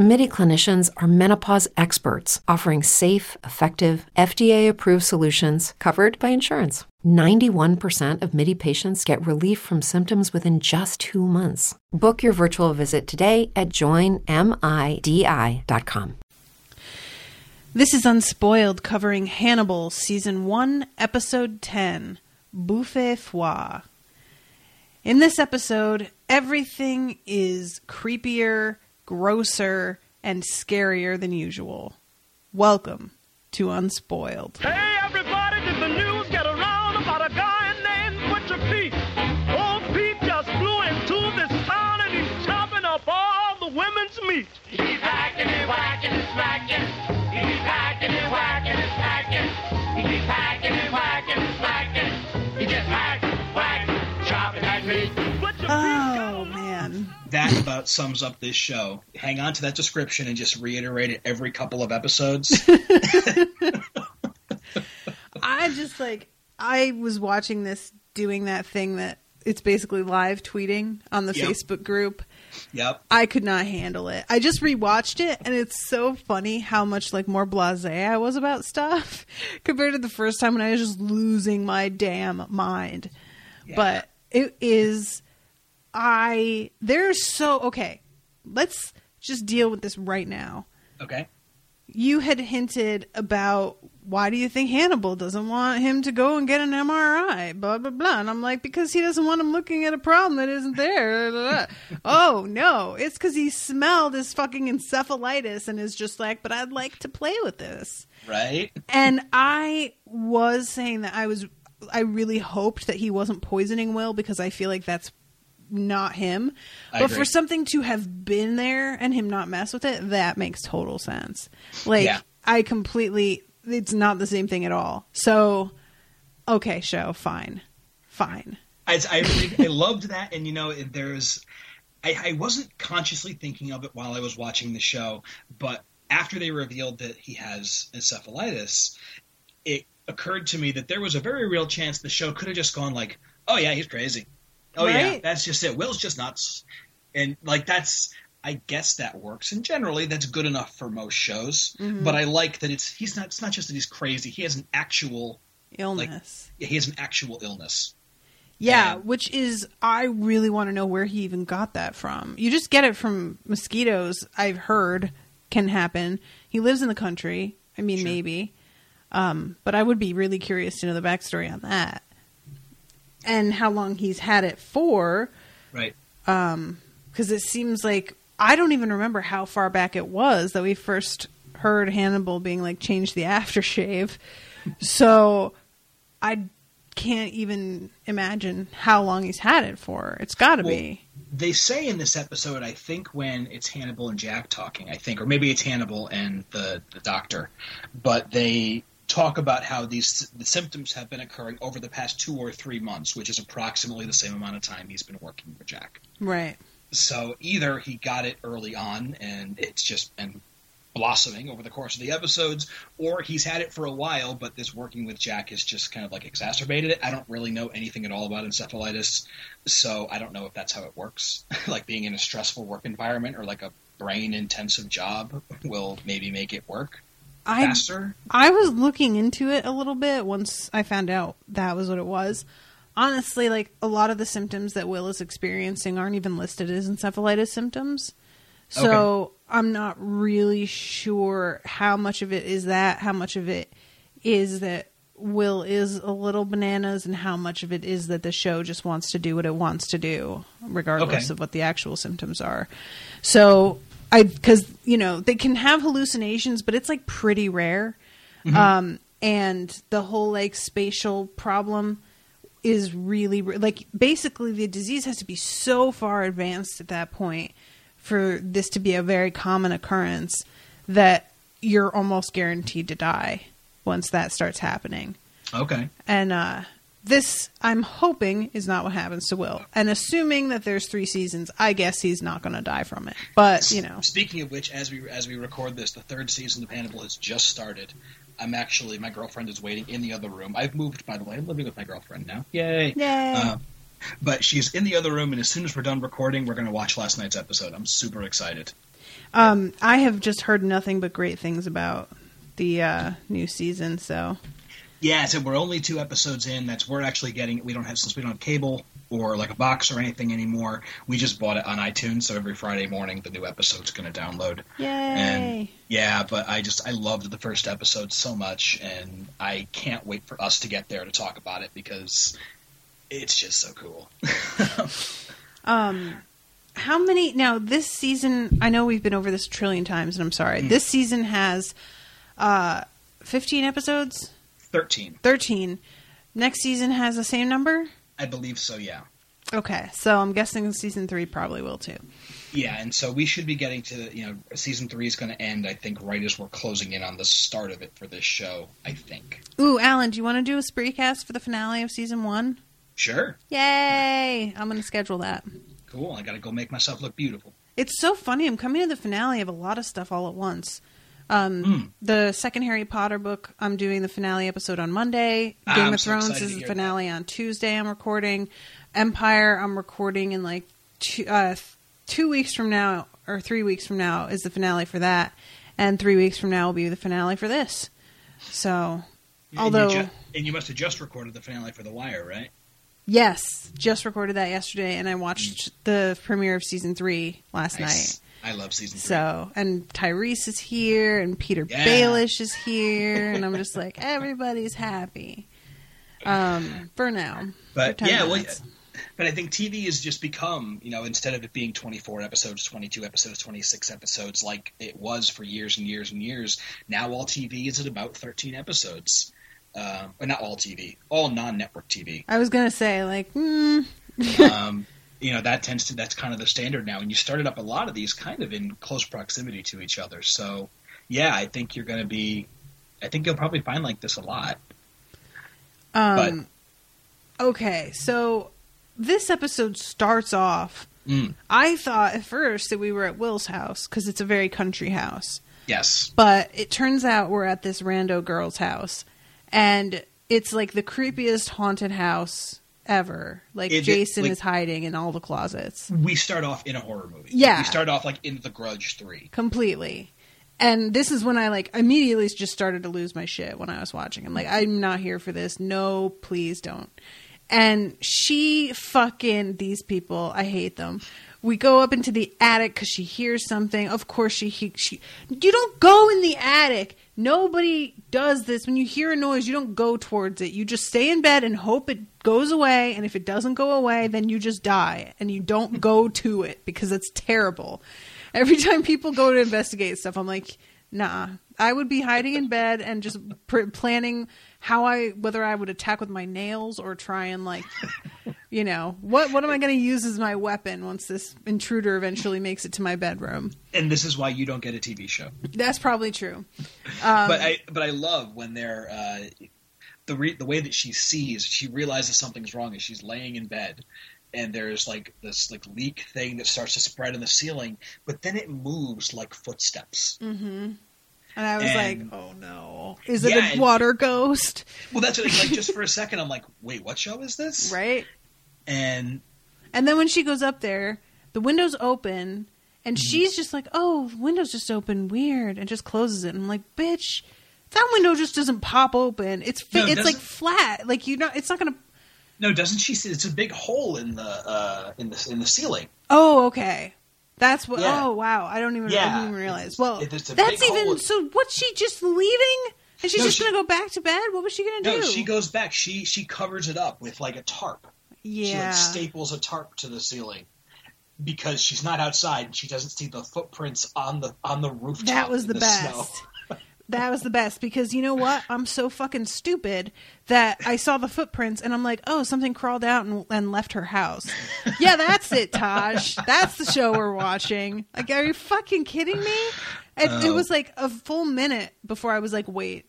MIDI clinicians are menopause experts offering safe, effective, FDA approved solutions covered by insurance. 91% of MIDI patients get relief from symptoms within just two months. Book your virtual visit today at joinmidi.com. This is Unspoiled, covering Hannibal, Season 1, Episode 10 Buffet Froid. In this episode, everything is creepier, grosser, and scarier than usual. Welcome to Unspoiled. Hey everybody, did the news get around about a guy named Butcher Pete? Old Pete just flew into this town and he's chopping up all the women's meat. He's hacking and whacking and smacking. He's hacking and whacking and smacking. He's hacking and whacking and smacking. He just hacks, whacks, chopping that meat. Oh, man. That about sums up this show. Hang on to that description and just reiterate it every couple of episodes. I just like, I was watching this doing that thing that it's basically live tweeting on the Yep. Facebook group. yep. I could not handle it. I just rewatched it, and it's so funny how much like more blasé I was about stuff compared to the first time when I was just losing my damn mind. But it is, I there's so okay. Let's just deal with this right now. Okay. You had hinted about why do you think Hannibal doesn't want him to go and get an MRI? Blah blah blah. And I'm like, because he doesn't want him looking at a problem that isn't there. Oh no, it's because he smelled his fucking encephalitis and is just like, but I'd like to play with this. Right? And I was saying that I was, I really hoped that he wasn't poisoning Will because I feel like that's not him. I but agree. for something to have been there and him not mess with it, that makes total sense. Like Yeah. I completely, it's not the same thing at all. So, okay, show, fine, fine. I, I, really, I loved that. And, you know, there's. I, I wasn't consciously thinking of it while I was watching the show, but after they revealed that he has encephalitis, it occurred to me that there was a very real chance the show could have just gone like, "Oh yeah, he's crazy. Oh yeah, that's just it. Will's just nuts." And like that's I guess that works. And generally that's good enough for most shows. Mm-hmm. But I like that it's he's not it's not just that he's crazy. He has an actual Illness. he has an actual illness. Yeah, And- which is I really want to know where he even got that from. You just get it from mosquitoes. I've heard can happen. He lives in the country. I mean, Sure. maybe, um, but I would be really curious to know the backstory on that and how long he's had it for. Right. Because it seems like I don't even remember how far back it was that we first heard Hannibal being like, "Change the aftershave." so I can't even imagine how long he's had it for. It's got to Well, be. They say in this episode, I think when it's Hannibal and Jack talking, I think, or maybe it's Hannibal and the, the doctor, but they talk about how these the symptoms have been occurring over the past two or three months, which is approximately the same amount of time he's been working with Jack. Right. So either he got it early on and it's just been blossoming over the course of the episodes, or he's had it for a while, but this working with Jack has just kind of like exacerbated it. I don't really know anything at all about encephalitis, so I don't know if that's how it works. like being in a stressful work environment or like a brain intensive job will maybe make it work I faster. I was looking into it a little bit once I found out that was what it was. Honestly, like a lot of the symptoms that Will is experiencing aren't even listed as encephalitis symptoms. So I'm not really sure how much of it is that, how much of it is that Will is a little bananas, and how much of it is that the show just wants to do what it wants to do, regardless Okay. of what the actual symptoms are. So I, because you know they can have hallucinations, but it's like pretty rare. Um, and the whole like spatial problem is really like basically the disease has to be so far advanced at that point for this to be a very common occurrence that you're almost guaranteed to die once that starts happening Okay. and uh this I'm hoping is not what happens to Will. And assuming that there's three seasons, I guess he's not going to die from it. But you know, Speaking of which, as we as we record this, the third season of Hannibal has just started. I'm actually my girlfriend is waiting in the other room. I've moved, by the way. I'm living with my girlfriend now. Yay! Yay. Uh, but she's in the other room, and as soon as we're done recording, we're going to watch last night's episode. I'm super excited. um, I have just heard nothing but great things about the uh, new season. So Yeah, so we're only two episodes in. That's we're actually getting. We don't have since we don't have cable or like a box or anything anymore. We just bought it on iTunes, so every Friday morning the new episode's going to download. yay! And yeah, but I just I loved the first episode so much, and I can't wait for us to get there to talk about it because it's just so cool. Um, how many now? This season, I know we've been over this a trillion times, and I'm sorry. This season has uh, 15 episodes, Thirteen, 13. Next season has the same number. I believe so. Yeah, Okay, so I'm guessing season three probably will too. yeah, and so we should be getting to you know season three is going to end. I think right as we're closing in on the start of it for this show. I think. Ooh, Alan, do you want to do a spreecast for the finale of season one? Sure, Yay! I'm going to schedule that. cool. I got to go make myself look beautiful. It's so funny. I'm coming to the finale of a lot of stuff all at once. Um, Mm. The second Harry Potter book, I'm doing the finale episode on Monday. Ah, Game I'm of so Thrones is the finale on Tuesday. I'm recording. Empire, I'm recording in like two, uh, two weeks from now or three weeks from now is the finale for that, and three weeks from now will be the finale for this. So, although you, ju- and you must have just recorded the finale for The Wire, right? yes, just recorded that yesterday, and I watched the premiere of season three last night. I love season three. So, and Tyrese is here, and Petyr Yeah. Baelish is here, and I'm just like, everybody's happy. Um, for now. But For yeah, well, but I think TV has just become, you know, instead of it being 24 episodes, 22 episodes, 26 episodes, like it was for years and years and years. Now all TV is at about 13 episodes. Um, or not all TV, all non-network TV. I was gonna say, like, mm, um, you know, that tends to that's kind of the standard now. And you started up a lot of these kind of in close proximity to each other. So yeah, I think you're going to be. I think you'll probably find like this a lot. um, okay, so this episode starts off. Mm, I thought at first that we were at Will's house because it's a very country house. yes. But it turns out we're at this rando girl's house, and it's like the creepiest haunted house ever. Like It- Jason like- is hiding in all the closets, We start off in a horror movie. Yeah. We start off like in The Grudge 3. completely. And this is when I like immediately just started to lose my shit when I was watching. I'm like, I'm not here for this. No, please don't. And she fucking these people. I hate them. We go up into the attic because she hears something. Of course, she, he, she. You don't go in the attic. Nobody does this. When you hear a noise, you don't go towards it. You just stay in bed and hope it goes away. And if it doesn't go away, then you just die and you don't go to it because it's terrible. Every time people go to investigate stuff, I'm like, nah. I would be hiding in bed and just pr- planning how I whether I would attack with my nails or try and like, you know, what what am I going to use as my weapon once this intruder eventually makes it to my bedroom? And this is why you don't get a TV show. That's probably true. Um, but I but I love when they're uh, the re- the way that she sees, she realizes something's wrong as she's laying in bed, and there's like this like leak thing that starts to spread in the ceiling, but then it moves like footsteps. And I was and- like, oh no, is it Yeah, a and- water ghost? Well, that's what, like just for a second, I'm like, wait, what show is this? Right. And And then when she goes up there, the window's open, and Mm-hmm. she's just like, "Oh, window's just open, weird," and just closes it. And I'm like, "Bitch, that window just doesn't pop open. It's No, it's like flat. Like you know, It's not gonna. no, doesn't she see? It's a big hole in the uh, in the in the ceiling. Oh, okay. That's what. Yeah. Oh, wow. I don't even. I didn't even realize. Well, that's even. hole. So, what's she just leaving? And she's No, just she- gonna go back to bed. What was she gonna No, do? she goes back. She she covers it up with like a tarp. She yeah. like staples a tarp to the ceiling because she's not outside and she doesn't see the footprints on the on the rooftop. That was in the, best. snow. That was the best because you know what? I'm so fucking stupid that I saw the footprints and I'm like, oh, something crawled out and, and left her house. yeah, that's it, Taj. That's the show we're watching. Like, are you fucking kidding me? It, it Oh. was like a full minute before I was like, wait,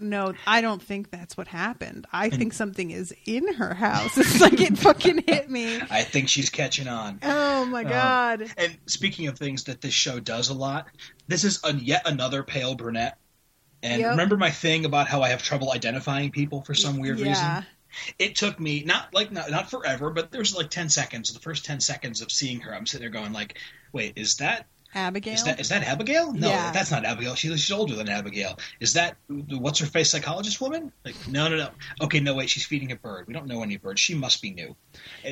no, I don't think that's what happened. I think something is in her house. It's like it fucking hit me. I think she's catching on. Oh my um, god. And speaking of things that this show does a lot, this is a, yet another pale brunette. And Yep. remember my thing about how I have trouble identifying people for some weird Yeah. reason? It took me not like not, not forever, but there was like ten seconds. The first ten seconds of seeing her, I'm sitting there going like, "Wait, is that Abigail. is that is that Abigail? No, Yeah. that's not Abigail. She's she's older than Abigail. Is that what's her face psychologist woman? Like, no, no, no. Okay, no, wait. She's feeding a bird. We don't know any birds. She must be new.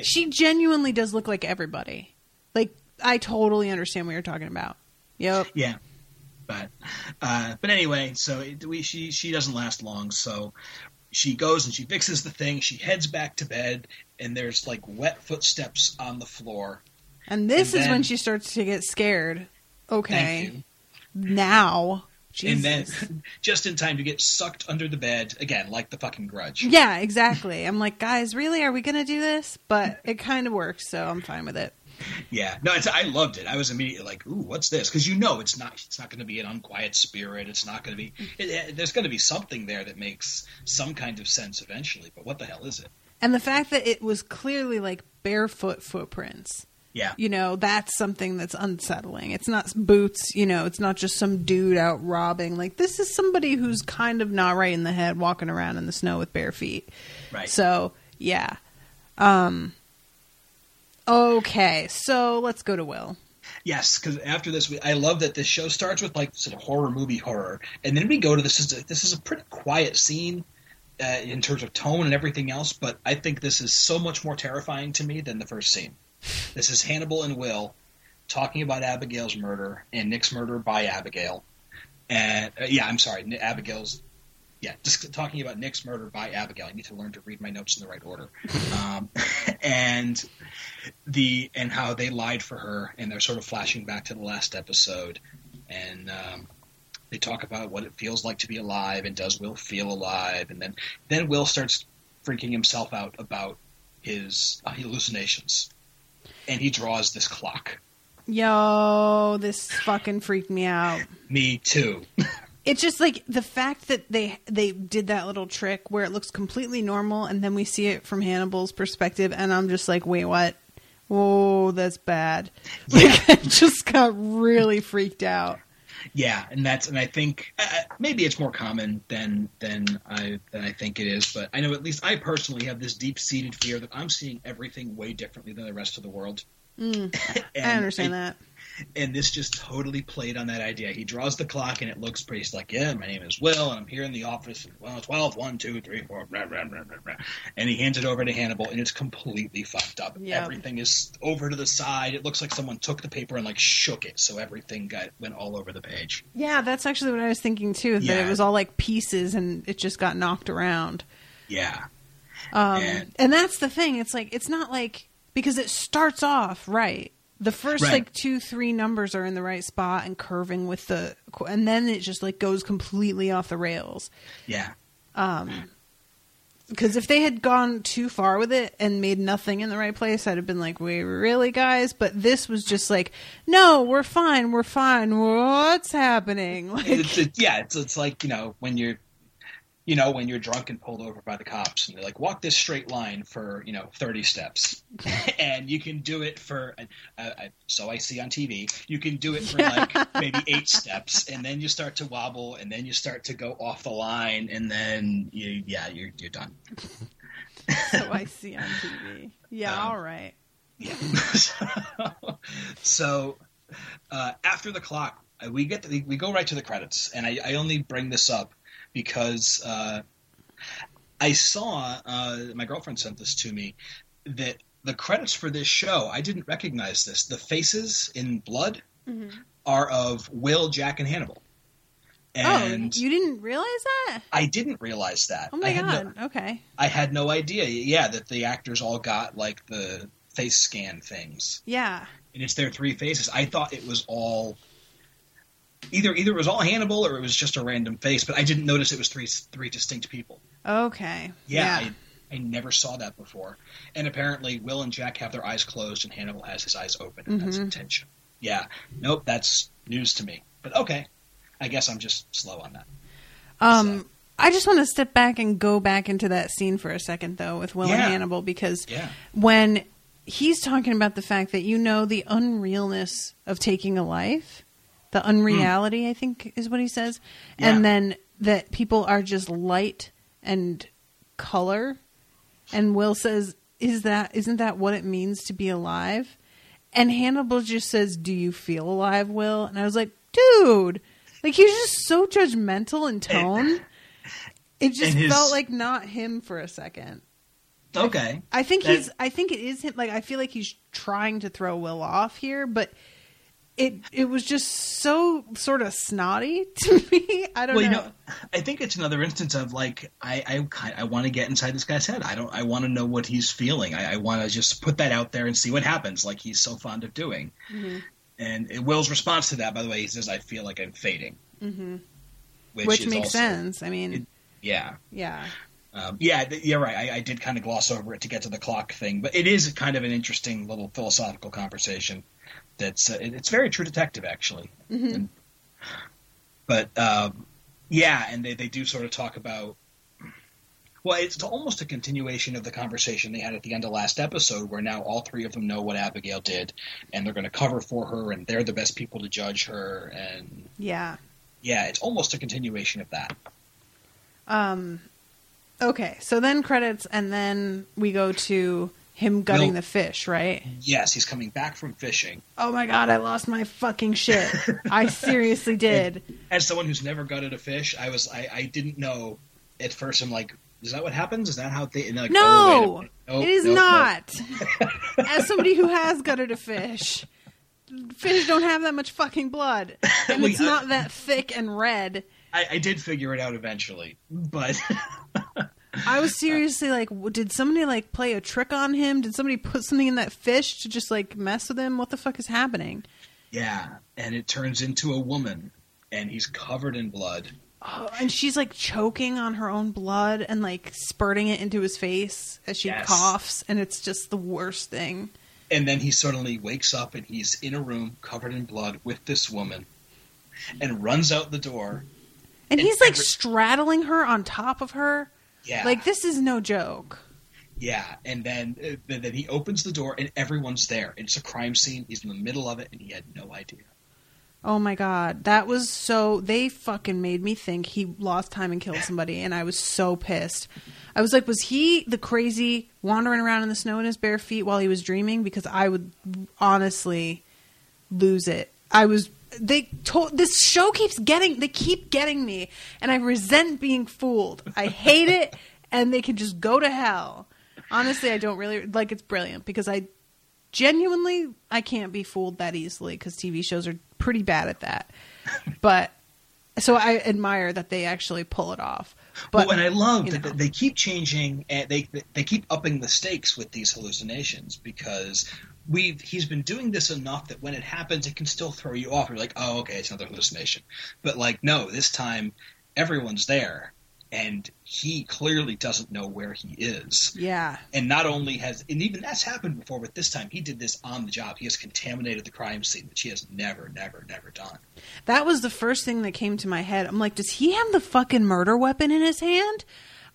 she genuinely does look like everybody. Like I totally understand what you're talking about. Yep. Yeah, but uh, but anyway, so it, we, she she doesn't last long. So she goes and she fixes the thing. She heads back to bed, and there's like wet footsteps on the floor. And this And is then- when she starts to get scared. Okay. Now. Jesus. And then just in time to get sucked under the bed again, like the fucking Grudge. Yeah, exactly. I'm like, guys, really? Are we going to do this? But it kind of works, so I'm fine with it. Yeah, no, it's, I loved it. I was immediately like, "Ooh, what's this?" Because you know it's not. It's not going to be an unquiet spirit. It's not going to be. It, it- there's going to be something there that makes some kind of sense eventually. But what the hell is it? And the fact that it was clearly like barefoot footprints, Yeah, you know, that's something that's unsettling. It's not boots, you know, it's not just some dude out robbing. Like, this is somebody who's kind of not right in the head walking around in the snow with bare feet. right. So, yeah. Um, okay, so let's go to Will. Yes, because after this, we, I love that this show starts with like sort of horror movie horror, and then we go to this is a, this is a pretty quiet scene uh, in terms of tone and everything else. But I think this is so much more terrifying to me than the first scene. This is Hannibal and Will talking about Abigail's murder and Nick's murder by Abigail, and uh, yeah, I'm sorry, Abigail's. Yeah, just talking about Nick's murder by Abigail. I need to learn to read my notes in the right order. Um, and the and how they lied for her, and they're sort of flashing back to the last episode, and um, they talk about what it feels like to be alive, and does Will feel alive, and then then Will starts freaking himself out about his uh, hallucinations, and he draws this clock. Yo, this fucking freaked me out. Me too. It's just like the fact that they they did that little trick where it looks completely normal, and then we see it from Hannibal's perspective, and I'm just like, wait, what? Whoa, that's bad. Like, I just got really freaked out. Yeah, and that's and I think uh, maybe it's more common than than I than I think it is, but I know at least I personally have this deep seated fear that I'm seeing everything way differently than the rest of the world. Mm, I And understand that. And this just totally played on that idea. He draws the clock, and it looks pretty. He's like, "Yeah, my name is Will, and I'm here in the office. Well, 12, 1, 2, 3, 4, blah, blah, blah, blah, blah." And he hands it over to Hannibal, and it's completely fucked up. Yeah. Everything is over to the side. It looks like someone took the paper and like shook it, so everything got went all over the page. Yeah, that's actually what I was thinking too. That Yeah. it was all like pieces, and it just got knocked around. Yeah, Um, And- and that's the thing. It's like it's not like because it starts off right. The first Right. like two, three numbers are in the right spot and curving with the, and then it just like goes completely off the rails. yeah, um, Because if they had gone too far with it and made nothing in the right place, I'd have been like, "Wait, really, guys?" But this was just like, "No, we're fine, we're fine. What's happening?" Like, it's, it's, yeah. It's it's like you know when you're. You know, when you're drunk and pulled over by the cops, and they're like, "Walk this straight line for you know 30 steps," and you can do it for. Uh, uh, so I see on TV, you can do it for like maybe eight steps, and then you start to wobble, and then you start to go off the line, and then you, yeah, you're you're done. so I see on TV. Yeah, Um, all right. Yeah. so uh, after the clock, uh, we get the, we go right to the credits, and I, I only bring this up because uh, I saw uh, my girlfriend sent this to me that the credits for this show I didn't recognize this. The faces in blood are of Will, Jack, and Hannibal. And oh, you didn't realize that? I didn't realize that. Oh my had no- god. okay. I had no idea. Yeah, that the actors all got like the face scan things Yeah. and it's their three faces. I thought it was all either either it was all Hannibal or it was just a random face, but I didn't notice it was three three distinct people. Okay. Yeah, I, I never saw that before. And apparently, Will and Jack have their eyes closed, and Hannibal has his eyes open, and that's Mhm. intention. Yeah, nope, that's news to me. But okay, I guess I'm just slow on that. Um, I just want to step back and go back into that scene for a second, though, with Will Yeah. and Hannibal, because Yeah. when he's talking about the fact that you know the unrealness of taking a life, the unreality, I think is what he says, Yeah. and then that people are just light and color, and Will says, "Is that isn't that what it means to be alive?" And Hannibal just says, "Do you feel alive, Will?" And I was like, "Dude." Like he was just so judgmental in tone. It just his- felt like not him for a second. Okay. I think That- he's. I think it is him. Like I feel like he's trying to throw Will off here, but it it was just so sort of snotty to me. I don't Well, you know. know, I think it's another instance of like I I, kind- I want to get inside this guy's head. I don't. I want to know what he's feeling. I, I want to just put that out there and see what happens, like he's so fond of doing. Mm-hmm. And Will's response to that, by the way, he says, "I feel like I'm fading," hmm which, Which makes also- sense. I mean, it- Yeah, yeah, um, yeah, th- you're right. I, I did kind of gloss over it to get to the clock thing, but it is kind of an interesting little philosophical conversation. That's uh, it's very true detective, actually. Mhm. And- but um, yeah, and they they do sort of talk about. Well, it's almost a continuation of the conversation they had at the end of last episode, where now all three of them know what Abigail did, and they're going to cover for her, and they're the best people to judge her, and yeah. yeah, it's almost a continuation of that. Um, okay, so then credits, and then we go to him gutting Will- the fish, right? Yes, he's coming back from fishing. Oh my god, I lost my fucking shit. I seriously did. as someone who's never gutted a fish, I was I, I didn't know at first. I'm like, is that what happens? Is that how they? And like, oh, No, minute. Nope, it is nope, nope. not. As somebody who has gutted a fish, fish don't have that much fucking blood, and it's not that thick and red. I, I did figure it out eventually, but I was seriously like, did somebody like play a trick on him? Did somebody put something in that fish to just like mess with him? What the fuck is happening? yeah, and it turns into a woman, and he's covered in blood. Oh, and she's like choking on her own blood and like spurting it into his face as she Yes. coughs, and it's just the worst thing. And then he suddenly wakes up, and he's in a room covered in blood with this woman, and runs out the door. And And he's like every- straddling her on top of her. Yeah, Like this is no joke. Yeah, and then uh, then then he opens the door, and everyone's there. It's a crime scene. He's in the middle of it, and he had no idea. Oh my god, that was so. They fucking made me think he lost time and killed somebody, and I was so pissed. I was like, was he the crazy wandering around in the snow in his bare feet while he was dreaming? Because I would honestly lose it. I was. They told this show keeps getting. They keep getting me, and I resent being fooled. I hate it, and they can just go to hell. Honestly, I don't really like. It's brilliant because I genuinely I can't be fooled that easily because TV shows are pretty bad at that. But so I admire that they actually pull it off. But well, and I love you that know. they keep changing and they they keep upping the stakes with these hallucinations because we've he's been doing this enough that when it happens, it can still throw you off. You're like, oh, okay, it's another hallucination. But like, no, this time everyone's there, and he clearly doesn't know where he is. yeah, And not only has, and even that's happened before, but this time he did this on the job. He has contaminated the crime scene, which he has never, never, never done. that was the first thing that came to my head. I'm like, does he have the fucking murder weapon in his hand?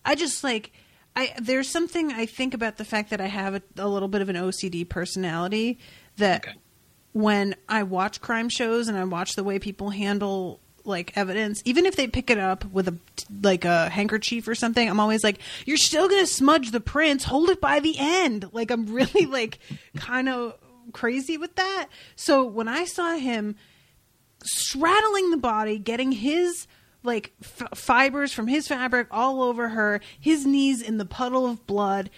I just like. I, there's something I think about the fact that I have a, a little bit of an OCD personality that Okay. when I watch crime shows and I watch the way people handle like evidence, even if they pick it up with a like a handkerchief or something, I'm always like, "You're still gonna smudge the prints. Hold it by the end." Like I'm really like kind of crazy with that. So when I saw him straddling the body, getting his like f- fibers from his fabric all over her, his knees in the puddle of blood,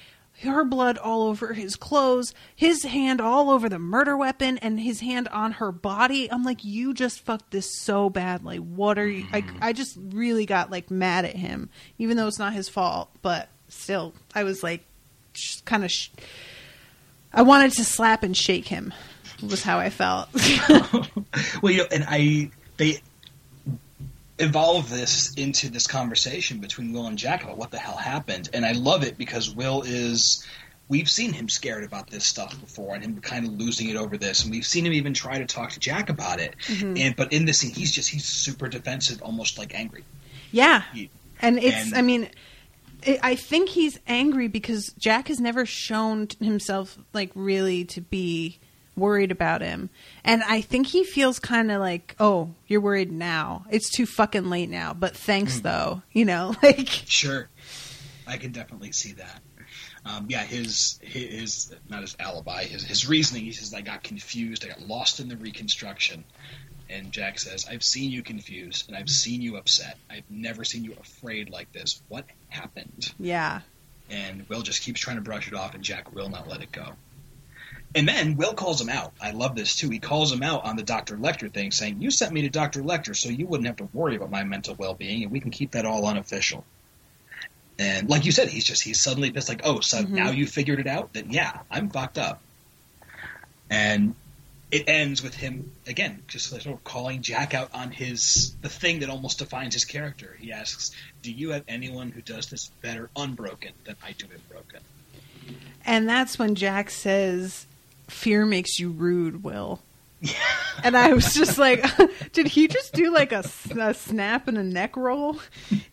her blood all over his clothes, his hand all over the murder weapon, and his hand on her body. I'm like, you just fucked this so badly. What are you? I, mm-hmm. I just really got like mad at him, even though it's not his fault, but still, I was like, sh- kind of. Sh- I wanted to slap and shake him. Was how I felt. well, you know, and I they evolve this into this conversation between Will and Jack about what the hell happened, and I love it because Will is. We've seen him scared about this stuff before, and him kind of losing it over this, and we've seen him even try to talk to Jack about it. Mm-hmm. And but in this scene, he's just he's super defensive, almost like angry. yeah, He, And it's, And- I mean, it, I think he's angry because Jack has never shown himself like really to be worried about him. And I think he feels kind of like, oh, you're worried now. It's too fucking late now. But thanks, though. You know, like, Sure, I can definitely see that. Um, yeah, his his not his alibi, his his reasoning. He says I got confused, I got lost in the reconstruction. And Jack says, "I've seen you confused, and I've seen you upset. I've never seen you afraid like this. What happened?" yeah. And Will just keeps trying to brush it off, and Jack will not let it go. And then Will calls him out. I love this too. He calls him out on the Dr. Lecter thing, saying, You sent me to Dr. Lecter so you wouldn't have to worry about my mental well being, and we can keep that all unofficial. And like you said, he's just, he's suddenly pissed, like, Oh, so Mhm. now you figured it out? Then yeah, I'm fucked up. And it ends with him, again, just sort of calling Jack out on his, the thing that almost defines his character. He asks, Do you have anyone who does this better unbroken than I do it broken? And that's when Jack says, "Fear makes you rude, Will." Yeah. and I was just like, did he just do like a snap and a neck roll?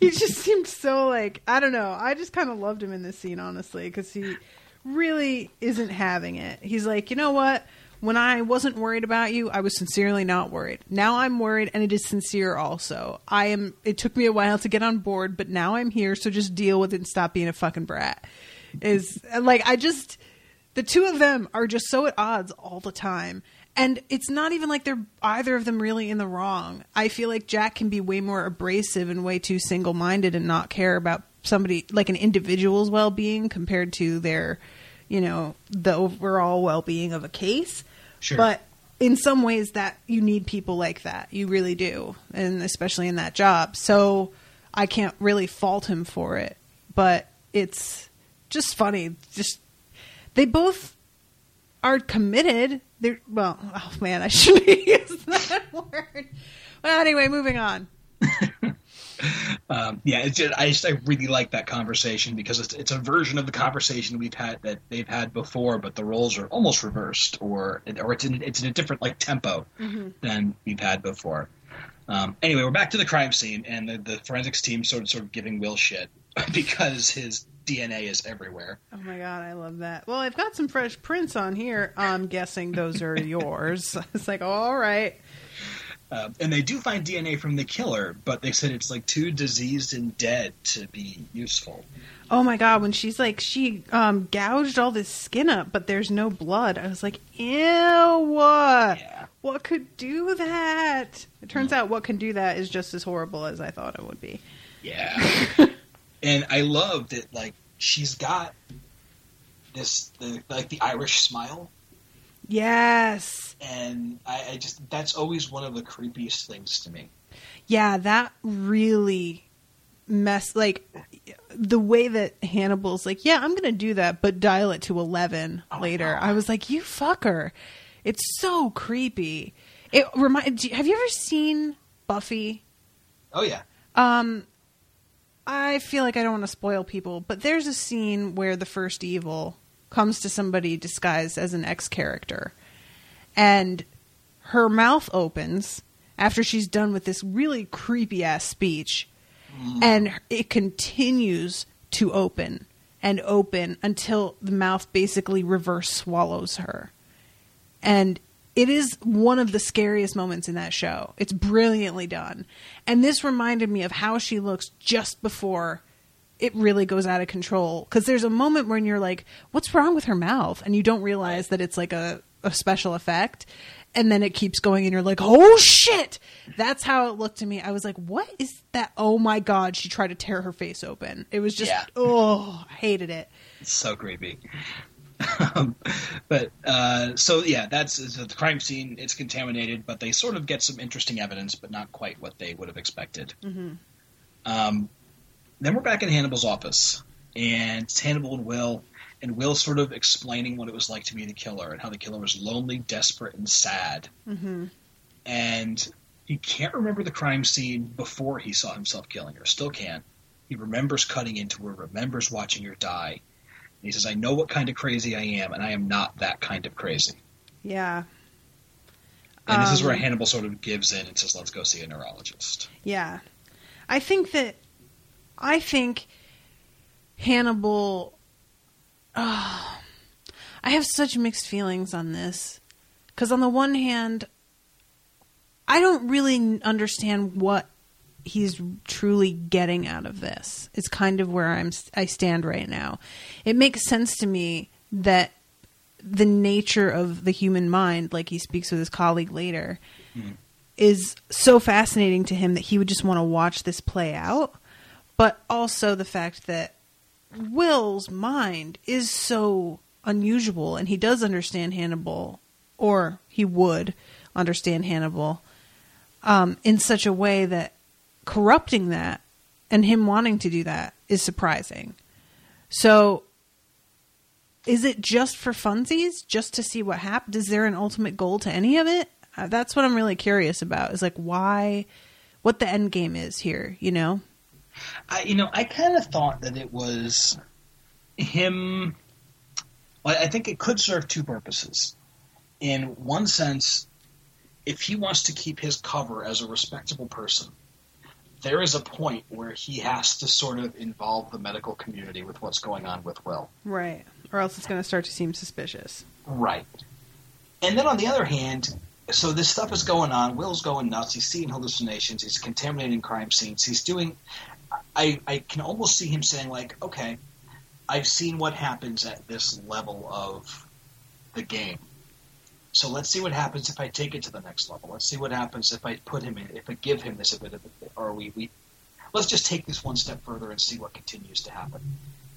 He just seemed so like I don't know. I just kind of loved him in this scene, honestly, because he really isn't having it. He's like, you know what? When I wasn't worried about you, I was sincerely not worried. Now I'm worried, and it is sincere also. I am. It took me a while to get on board, but now I'm here, so just deal with it and stop being a fucking brat. Is like I just the two of them are just so at odds all the time. And it's not even like they're either of them really in the wrong. I feel like Jack can be way more abrasive and way too single minded and not care about somebody like an individual's well being compared to their, you know, the overall well being of a case. Sure. But in some ways that you need people like that. You really do. And especially in that job. So I can't really fault him for it. But it's just funny. Just they both are committed. They're well, oh man, I shouldn't use that word. Well, anyway, moving on. Um, yeah, it's just, I just I really like that conversation because it's it's a version of the conversation we've had that they've had before, but the roles are almost reversed, or or it's in it's in a different like tempo than we've had before. Um, anyway, we're back to the crime scene, and the, the forensics team sort of sort of giving Will shit because his DNA is everywhere. Oh my god, I love that. Well, I've got some fresh prints on here. I'm guessing those are yours. It's like, all right. Uh, and they do find DNA from the killer, but they said it's like too diseased and dead to be useful. Oh my god, when she's like she um gouged all this skin up, but there's no blood. I was like, ew. Yeah. What could do that? It turns out what can do that is just as horrible as I thought it would be. Yeah. And I love that like she's got this the like the Irish smile Yes. and I, I just that's always one of the creepiest things to me. Yeah, that really mess like the way that Hannibal's like, yeah, I'm gonna do that, but dial it to eleven Oh, later. no. I was like, you fucker. It's so creepy. It remind. Have you ever seen Buffy? Oh yeah. Um, I feel like I don't want to spoil people, but there's a scene where the first evil comes to somebody disguised as an ex character, and her mouth opens after she's done with this really creepy ass speech, mm. and it continues to open and open until the mouth basically reverse swallows her. And it is one of the scariest moments in that show. It's brilliantly done. And this reminded me of how she looks just before it really goes out of control. Because there's a moment when you're like, what's wrong with her mouth? And you don't realize that it's like a, a special effect. And then it keeps going, and you're like, oh shit! That's how it looked to me. I was like, what is that? Oh my god, she tried to tear her face open. It was just, Yeah. oh, I hated it. It's so creepy. Um, but uh, so yeah, that's the crime scene. It's contaminated, but they sort of get some interesting evidence, but not quite what they would have expected. Um, then we're back in Hannibal's office, and it's Hannibal and Will, and Will sort of explaining what it was like to be the killer and how the killer was lonely, desperate, and sad. Mm-hmm. And he can't remember the crime scene before he saw himself killing her. Still can't. He remembers cutting into her, remembers watching her die. He says, I know what kind of crazy I am, and I am not that kind of crazy. Yeah. And this is where Um, Hannibal sort of gives in and says, let's go see a neurologist. Yeah. I think that I think Hannibal. Oh, I have such mixed feelings on this because on the one hand, I don't really understand what he's truly getting out of this. It's kind of where I'm I stand right now. It makes sense to me that the nature of the human mind, like he speaks with his colleague later, mm. is so fascinating to him that he would just want to watch this play out. But also the fact that Will's mind is so unusual, and he does understand Hannibal, or he would understand Hannibal um, in such a way that corrupting that and him wanting to do that is surprising. So, is it just for funsies, just to see what happens? Is there an ultimate goal to any of it? Uh, that's what I'm really curious about. Is like why, what the end game is here. You know, I you know I kind of thought that it was him. Well, I think it could serve two purposes. In one sense, if he wants to keep his cover as a respectable person, there is a point where he has to sort of involve the medical community with what's going on with Will. Right. Or else it's going to start to seem suspicious. Right. And then on the other hand, so this stuff is going on. Will's going nuts. He's seeing hallucinations. He's contaminating crime scenes. He's doing. I, I can almost see him saying, like, okay, I've seen what happens at this level of the game. So let's see what happens if I take it to the next level. Let's see what happens if I put him in, if I give him this a bit of, or we, we let's just take this one step further and see what continues to happen.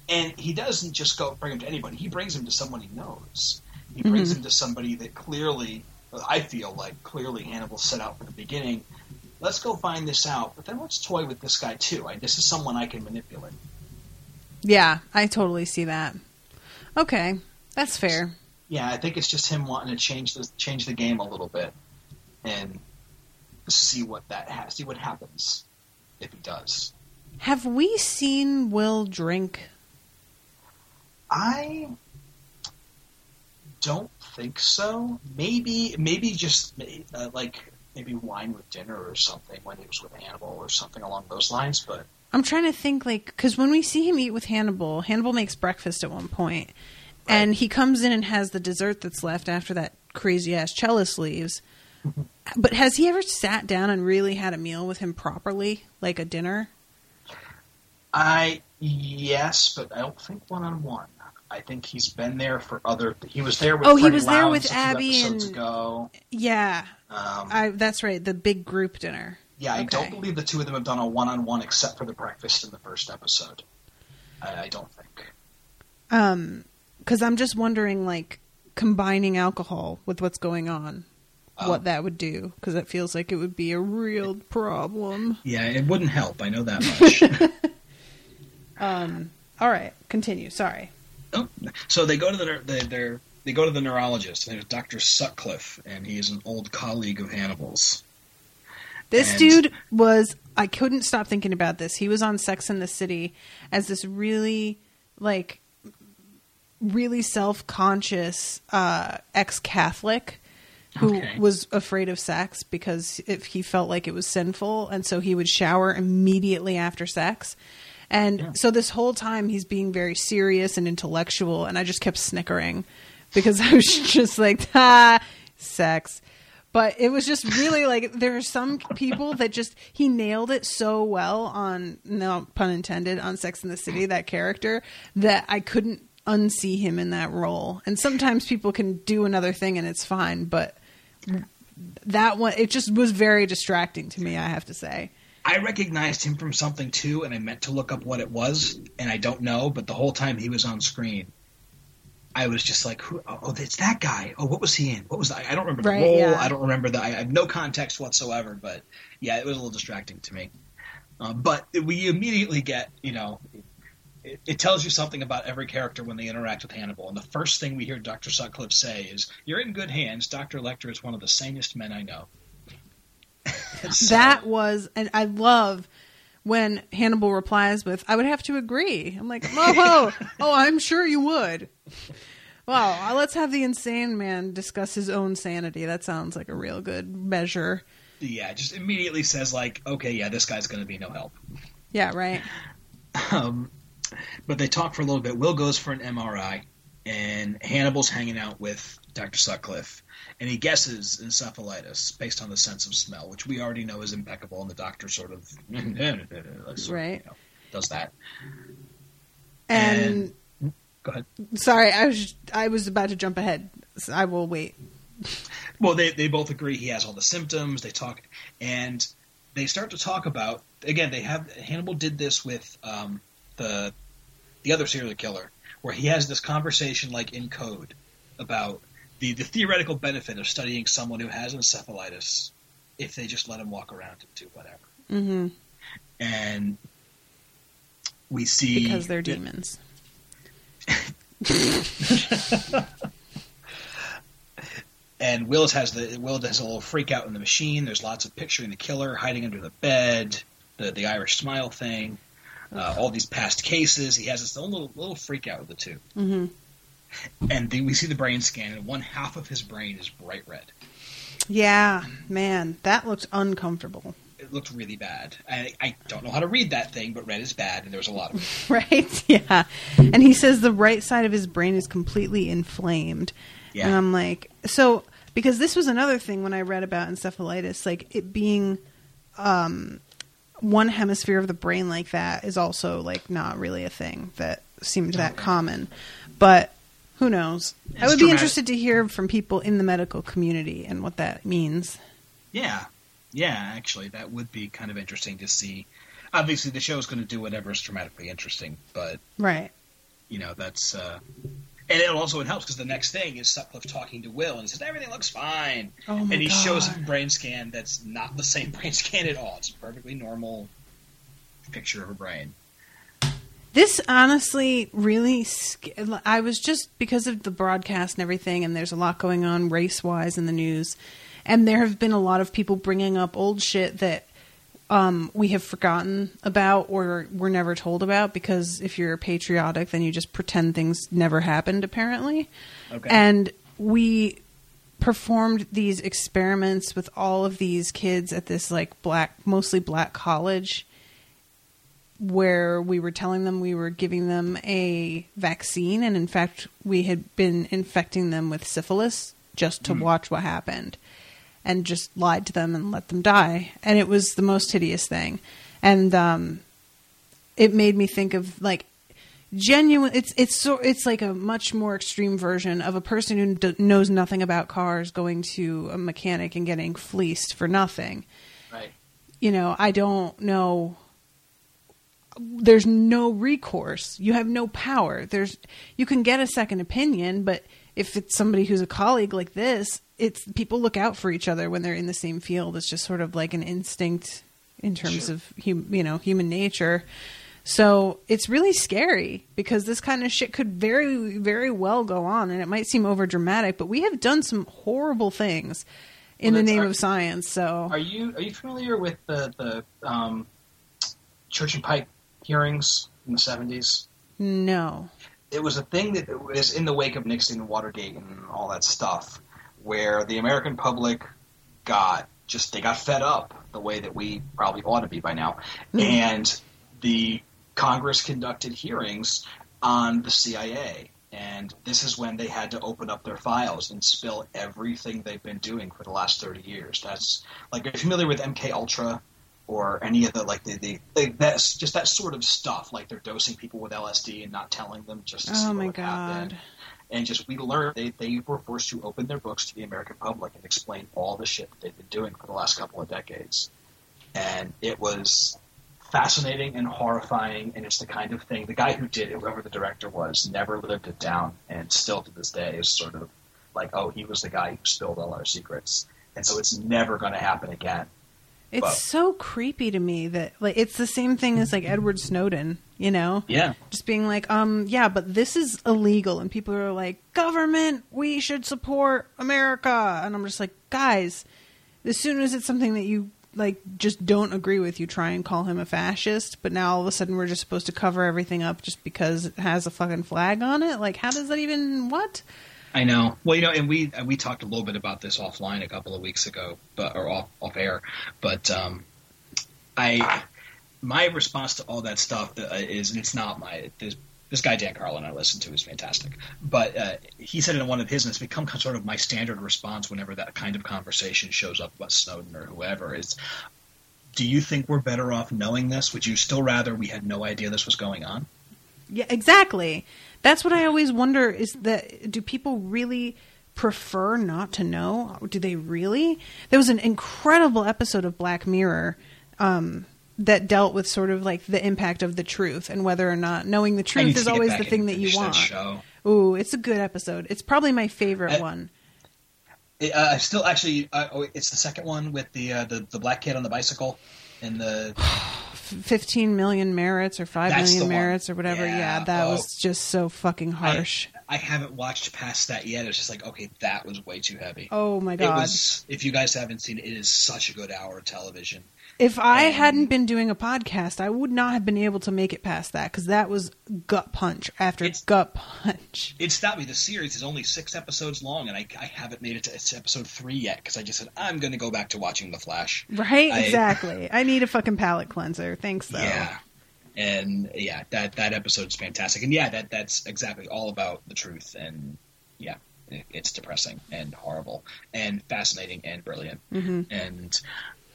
And he doesn't just go bring him to anybody. He brings him to someone he knows. He brings mm-hmm. him to somebody that clearly, I feel like clearly Hannibal set out from the beginning. Let's go find this out, but then let's toy with this guy too. I, this is someone I can manipulate. Yeah, I totally see that. Okay, that's fair yeah, I think it's just him wanting to change the change the game a little bit and see what that has, see what happens if he does. Have we seen Will drink? I don't think so. Maybe, maybe just uh, like maybe wine with dinner or something when he was with Hannibal or something along those lines. But I'm trying to think, like, because when we see him eat with Hannibal, Hannibal makes breakfast at one point, and he comes in and has the dessert that's left after that crazy ass cellist leaves. but has he ever sat down and really had a meal with him properly, like a dinner? I yes, but I don't think one on one. I think he's been there for other. He was there with. Oh, Freddie he was there with Abby and. Ago. Yeah, um, I, that's right. The big group dinner. Yeah, I don't believe the two of them have done a one-on-one except for the breakfast in the first episode. I, I don't think. Um, because I'm just wondering, like, combining alcohol with what's going on, oh. what that would do, because it feels like it would be a real problem. Yeah, it wouldn't help. I know that much. um. All right, continue. Sorry. Oh, so they go to the they, they're they go to the neurologist. There's Doctor Sutcliffe, and he is an old colleague of Hannibal's. This and... dude was. I couldn't stop thinking about this. He was on Sex in the City as this really like really self conscious uh, ex Catholic who okay. was afraid of sex because if he felt like it was sinful, and so he would shower immediately after sex. And yeah. so this whole time he's being very serious and intellectual, and I just kept snickering because I was just like, ah, sex. But it was just really like there are some people that just he nailed it so well on no pun intended on Sex in the City that character that I couldn't unsee him in that role. And sometimes people can do another thing and it's fine, but that one it just was very distracting to me, I have to say. I recognized him from something too, and I meant to look up what it was, and I don't know. But the whole time he was on screen, I was just like, Who, "Oh, it's that guy." Oh, what was he in? What was that? I don't remember right, the role. Yeah. I don't remember that. I have no context whatsoever. But yeah, it was a little distracting to me. Uh, but we immediately get, you know, it, tells you something about every character when they interact with Hannibal. And the first thing we hear Dr. Sutcliffe say is, You're in good hands. Dr. Lecter is one of the sanest men I know. so, that was, and I love when Hannibal replies with, I would have to agree. I'm like, oh, oh, I'm sure you would. Well, uh, let's have the insane man discuss his own sanity. That sounds like a real good measure. Yeah, just immediately says, like, okay, yeah, this guy's going to be no help. Yeah, right. Um, but they talk for a little bit. Will goes for an MRI, and Hannibal's hanging out with Dr. Sutcliffe, and he guesses encephalitis based on the sense of smell, which we already know is impeccable, and the doctor sort of, Right. you know, does that. And, Go ahead. sorry, I was I was about to jump ahead. So I will wait. Well, they they both agree he has all the symptoms. They talk, and they start to talk about again. They have Hannibal did this with um, the the other serial killer, where he has this conversation like in code about the the theoretical benefit of studying someone who has encephalitis if they just let him walk around and do whatever. hmm And we see Because they're demons. and Willis has the Will has a little freak out in the machine. There's lots of picturing the killer hiding under the bed, the the Irish smile thing, uh, all these past cases. He has this own little little freak out with the two, hmm and we see the brain scan, and one half of his brain is bright red. Yeah, man, that looks uncomfortable. It looked really bad. I, I don't know how to read that thing, but red is bad, and there's a lot of it. right? Yeah. And he says the right side of his brain is completely inflamed. Yeah. And I'm like, so because this was another thing when I read about encephalitis, like it being um, one hemisphere of the brain like that is also like not really a thing that seemed that Okay. common. But who knows? I It's would be dramatic. interested to hear from people in the medical community and what that means. Yeah, yeah. Actually, that would be kind of interesting to see. Obviously, the show is going to do whatever is dramatically interesting, but Right. you know that's uh and it also it helps because the next thing is Sutcliffe talking to Will and he says everything looks fine. Oh and he God. shows a brain scan that's not the same brain scan at all. It's a perfectly normal picture of a brain. This honestly really, sc- I was just because of the broadcast and everything, and there's a lot going on race wise in the news, and there have been a lot of people bringing up old shit that um, we have forgotten about or were never told about because if you're patriotic, then you just pretend things never happened, apparently. okay. And we performed these experiments with all of these kids at this like black, mostly black college where we were telling them we were giving them a vaccine. And in fact we had been infecting them with syphilis just to watch what happened and just lied to them and let them die. And it was the most hideous thing. And um it made me think of like genuine it's it's so it's like a much more extreme version of a person who d- knows nothing about cars going to a mechanic and getting fleeced for nothing. Right. You know i don't know. There's no recourse. You have no power. There's you can get a second opinion but if it's somebody who's a colleague like this it's people look out for each other when they're in the same field. It's just sort of like an instinct in terms Sure. of hum, you know human nature. So it's really scary because this kind of shit could very very well go on and it might seem over dramatic but we have done some horrible things in Well, the name are- of science so. Are you are you familiar with the the um, Church and Pike hearings in the seventies? no. It was a thing that was in the wake of Nixon and Watergate and all that stuff, where the American public got just they got fed up the way that we probably ought to be by now, mm-hmm. and the Congress conducted hearings on the CIA. And this is when they had to open up their files and spill everything they've been doing for the last thirty years. That's like, are you familiar with MK Ultra or any of the like the, the, the that's just that sort of stuff? Like they're dosing people with LSD and not telling them just to see oh what my would happen. And just we learned they they were forced to open their books to the American public and explain all the shit that they've been doing for the last couple of decades. And it was fascinating and horrifying, and it's the kind of thing the guy who did it, whoever the director was, never lived it down, and still to this day is sort of like, oh, he was the guy who spilled all our secrets, and so it's never going to happen again. It's Well- so creepy to me that like it's the same thing as like Edward Snowden, you know? yeah Just being like, um, yeah, but this is illegal and people are like, government, we should support America and I'm just like, guys, as soon as it's something that you like just don't agree with, you try and call him a fascist, but now all of a sudden we're just supposed to cover everything up just because it has a fucking flag on it? Like how does that even what? I know. Well, you know, and we we talked a little bit about this offline a couple of weeks ago, but or off off air. But um, I my response to all that stuff uh, is, and it's not my this, this guy Dan Carlin I listen to is fantastic, but uh, he said in one of his, and it's become sort of my standard response whenever that kind of conversation shows up about Snowden or whoever is. Do you think we're better off knowing this? Would you still rather we had no idea this was going on? Yeah, exactly. That's what I always wonder is that do people really prefer not to know? Do they really? There was an incredible episode of Black Mirror um, that dealt with sort of like the impact of the truth and whether or not knowing the truth is always the thing that you want. show. Ooh, it's a good episode. It's probably my favorite I- one. It, uh, I still actually, uh, oh, it's the second one with the, uh, the the black kid on the bicycle and the Fifteen million merits or five That's million merits or whatever. Yeah, Yeah. that Oh. was just so fucking harsh. I haven't watched past that yet. It's just like, okay, that was way too heavy. oh my It god! was. If you guys haven't seen it, it is such a good hour of television. If I And- hadn't been doing a podcast, I would not have been able to make it past that because that was gut punch after It's- gut punch. It stopped me. The series is only six episodes long, and I, I haven't made it to episode three yet because I just said I'm going to go back to watching The Flash. Right? I- exactly. I need a fucking palate cleanser. Thanks, though. Yeah, and yeah, that that episode's fantastic, and yeah, that that's exactly all about the truth, and yeah, it's depressing and horrible and fascinating and brilliant, mm-hmm. and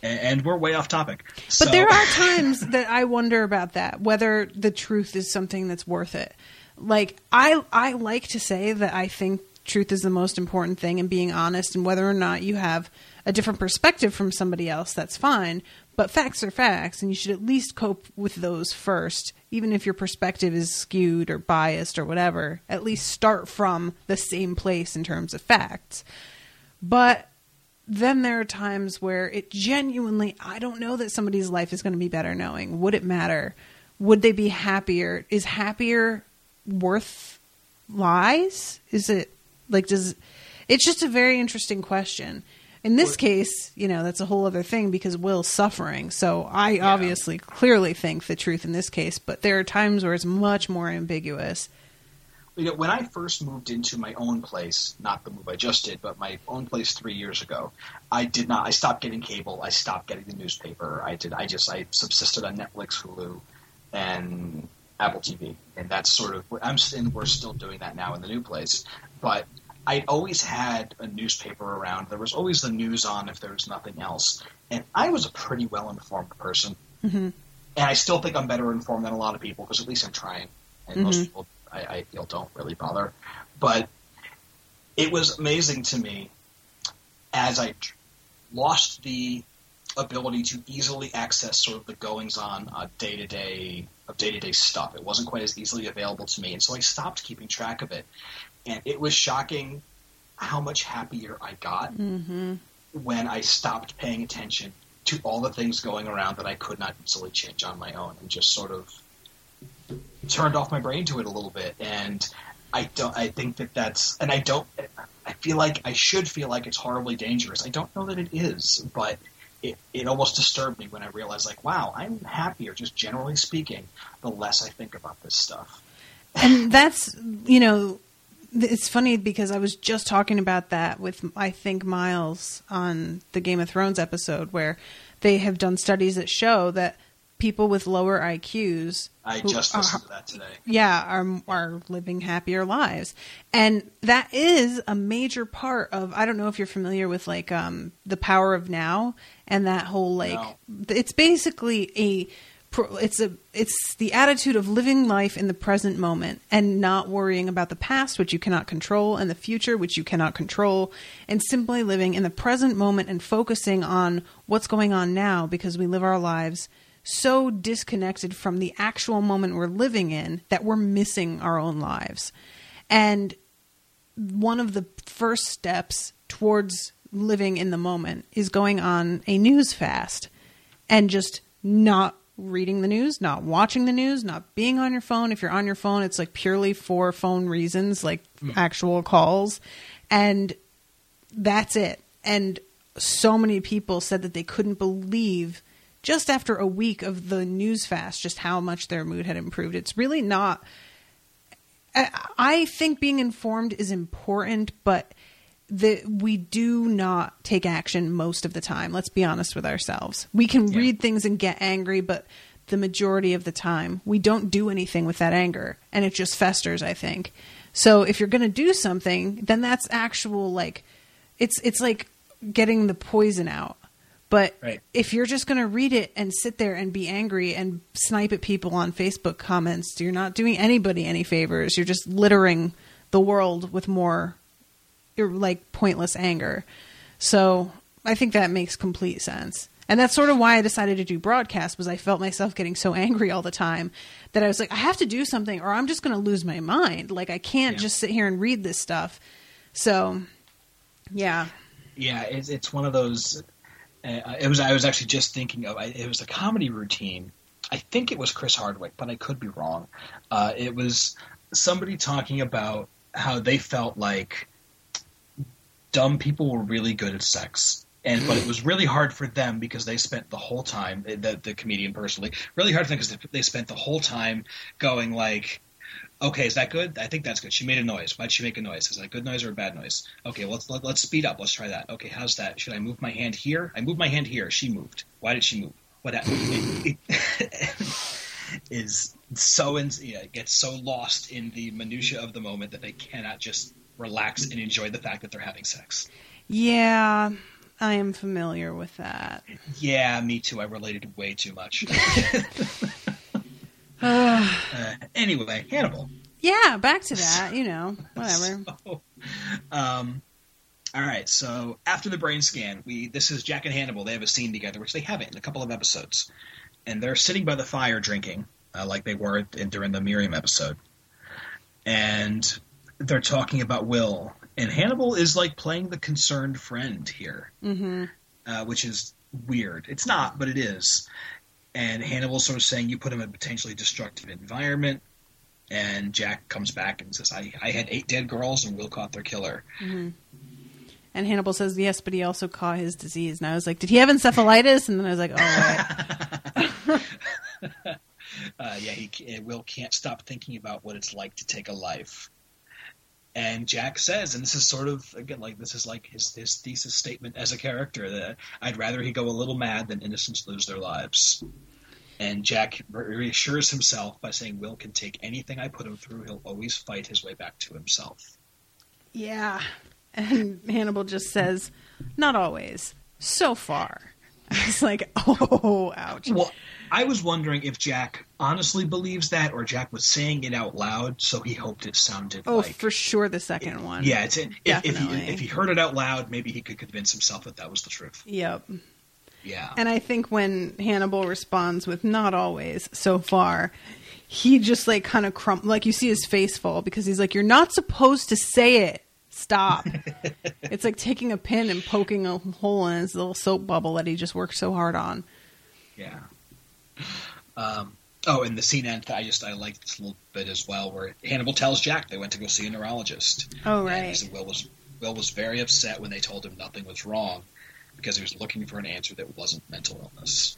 and we're way off topic. But there are times that I wonder about that, whether the truth is something that's worth it. Like I I like to say that I think truth is the most important thing and being honest and whether or not you have a different perspective from somebody else, that's fine. But facts are facts and you should at least cope with those first, even if your perspective is skewed or biased or whatever. At least start from the same place in terms of facts. But then there are times where it genuinely I don't know that somebody's life is going to be better knowing. Would it matter? Would they be happier? Is happier worth lies? Is it like does it's just a very interesting question. In this case, you know, that's a whole other thing because Will's suffering. So I obviously clearly think the truth in this case, but there are times where it's much more ambiguous. You know, when I first moved into my own place, not the move I just did, but my own place three years ago, I did not. I stopped getting cable. I stopped getting the newspaper. I did. I just I subsisted on Netflix, Hulu, and Apple TV, and that's sort of. I'm and we're still doing that now in the new place, but. I'd always had a newspaper around. There was always the news on if there was nothing else. And I was a pretty well informed person. Mm-hmm. And I still think I'm better informed than a lot of people because at least I'm trying. And most people, I, I feel, don't really bother. But it was amazing to me as I lost the ability to easily access sort of the goings on day to day of day to day stuff. It wasn't quite as easily available to me, and so I stopped keeping track of it. And it was shocking how much happier I got mm-hmm. when I stopped paying attention to all the things going around that I could not easily change on my own, and just sort of turned off my brain to it a little bit. And I don't. I think that that's. And I don't. I feel like I should feel like it's horribly dangerous. I don't know that it is, but it, it almost disturbed me when I realized, like, wow, I'm happier, just generally speaking, the less I think about this stuff. and that's you know it's funny because i was just talking about that with i think miles on the game of thrones episode where they have done studies that show that people with lower iqs I just are- listened to that today. yeah are are living happier lives and that is a major part of i don't know if you're familiar with like um the power of now and that whole like No. it's basically a it's a it's the attitude of living life in the present moment and not worrying about the past which you cannot control and the future which you cannot control and simply living in the present moment and focusing on what's going on now because we live our lives so disconnected from the actual moment we're living in that we're missing our own lives and one of the first steps towards living in the moment is going on a news fast and just not reading the news, not watching the news, not being on your phone. If you're on your phone, it's like purely for phone reasons, like hmm. actual calls. And that's it. And so many people said that they couldn't believe just after a week of the news fast just how much their mood had improved. It's really not I think being informed is important, but the, we do not take action most of the time. Let's be honest with ourselves. We can read things and get angry, but the majority of the time. We don't do anything with that anger, and it just festers. I think. So if you're going to do something, then that's actual like, it's it's like getting the poison out. But Right. if you're just going to read it and sit there and be angry and snipe at people on Facebook comments, you're not doing anybody any favors. You're just littering the world with more like pointless anger. So I think that makes complete sense. And that's sort of why I decided to do broadcast was I felt myself getting so angry all the time that I was like I have to do something or I'm just going to lose my mind. Like I can't Yeah. just sit here and read this stuff. So yeah. Yeah, it's it's one of those. Uh, it was. I was actually just thinking of. It was a comedy routine. I think it was Chris Hardwick, but I could be wrong. Uh, it was somebody talking about how they felt like dumb people were really good at sex. And but it was really hard for them because they spent the whole time the the comedian personally really hard for them because they spent the whole time going like Okay, is that good? I think that's good. She made a noise. Why'd she make a noise? Is that a good noise or a bad noise? Okay, let's let, let's speed up. Let's try that. Okay, how's that? Should I move my hand here? I moved my hand here. She moved. Why did she move? What happened? is so in, yeah, gets so lost in the minutia of the moment that they cannot just relax and enjoy the fact that they're having sex. Yeah, I am familiar with that. Yeah, me too. I related way too much. uh, anyway, Hannibal. Yeah, back to that, you know, whatever. So, um, all right. So after the brain scan, we this is Jack and Hannibal. They have a scene together, which they haven't in a couple of episodes, and they're sitting by the fire drinking, uh, like they were in, during the Miriam episode, and they're talking about Will. And Hannibal is like playing the concerned friend here, hmm uh, which is weird. It's not, but it is. And Hannibal's sort of saying you put him in a potentially destructive environment. And Jack comes back and says, I, I had eight dead girls and Will caught their killer. And Hannibal says yes, but he also caught his disease. And I was like, did he have encephalitis? And then I was like, oh, right. Uh, yeah, he Will can't stop thinking about what it's like to take a life. And Jack says, and this is sort of again like this is like his his thesis statement as a character that I'd rather he go a little mad than innocents lose their lives. And Jack reassures himself by saying, "Will can take anything I put him through. He'll always fight his way back to himself." yeah. And Hannibal just says, not always. So far. I was like, oh, ouch. Well, I was wondering if Jack honestly believes that, or Jack was saying it out loud, so he hoped it sounded Oh, like for sure the second one. Yeah, it's if, if he if he heard it out loud, maybe he could convince himself that that was the truth. Yep. Yeah, And I think when Hannibal responds with not always so far, he just like kind of crump like you see his face fall because he's like, You're not supposed to say it. Stop. it's like taking a pin and poking a hole in his little soap bubble that he just worked so hard on. yeah. Um, oh, and the scene end. I just I like this little bit as well, where Hannibal tells Jack they went to go see a neurologist. Oh right. he said Will was Will was very upset when they told him nothing was wrong because he was looking for an answer that wasn't mental illness.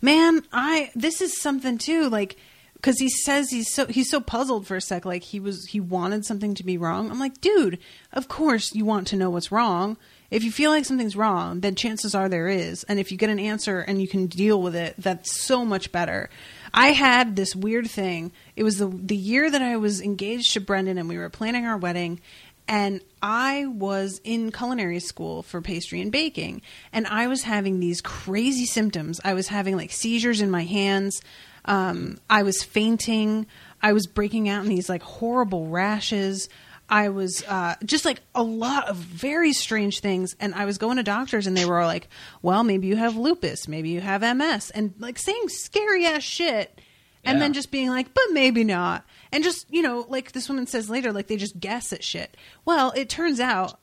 Man, I this is something too, like because he says he's so he's so puzzled for a sec, like he was he wanted something to be wrong. I'm like, dude, of course you want to know what's wrong. If you feel like something's wrong, then chances are there is, and if you get an answer and you can deal with it, that's so much better. I had this weird thing. It was the the year that I was engaged to Brendan and we were planning our wedding and I was in culinary school for pastry and baking, and I was having these crazy symptoms. I was having like seizures in my hands. Um, I was fainting. I was breaking out in these like horrible rashes. I was uh, just like a lot of very strange things, and I was going to doctors, and they were like, "Well, maybe you have lupus, maybe you have MS," and like saying scary ass shit and Yeah. then just being like, but maybe not. And just, you know, like this woman says later, like they just guess at shit. Well, it turns out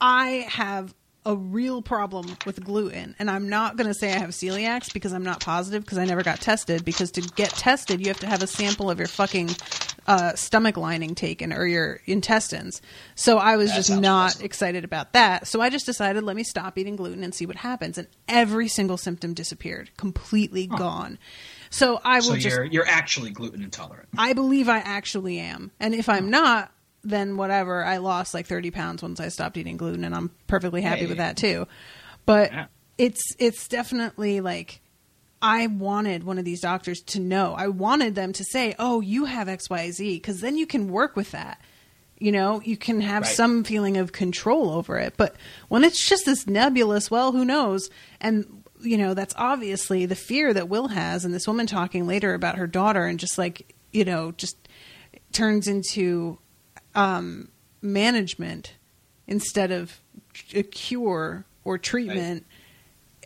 I have a real problem with gluten. And I'm not going to say I have celiacs because I'm not positive because I never got tested. Because to get tested, you have to have a sample of your fucking uh, stomach lining taken or your intestines. So I was That just not awesome. excited about that. So I just decided, let me stop eating gluten and see what happens. And every single symptom disappeared, completely gone. So I will So just you're you're actually gluten intolerant. I believe I actually am. And if I'm not, then whatever. I lost like 30 pounds once I stopped eating gluten and I'm perfectly happy Hey. with that too. But Yeah. it's it's definitely like I wanted one of these doctors to know. I wanted them to say, "Oh, you have XYZ," because then you can work with that. You know, you can have Right. some feeling of control over it. But when it's just this nebulous, well, who knows? And you know, that's obviously the fear that Will has. And this woman talking later about her daughter, and just like you know, just turns into um, management instead of a cure or treatment.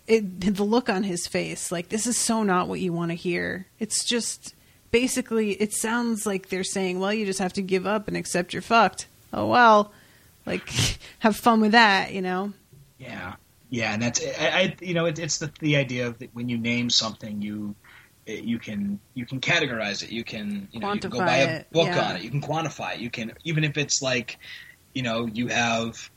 It, the look on his face, like this is so not what you want to hear. It's just basically, it sounds like they're saying, "Well, you just have to give up and accept you're fucked." Oh well, like have fun with that, you know. Yeah, yeah, and that's I, I you know it, it's the the idea of that when you name something you it- you can you can categorize it you can you know you can go Quantify buy a it, book yeah. on it you can quantify it you can even if it's like you know you have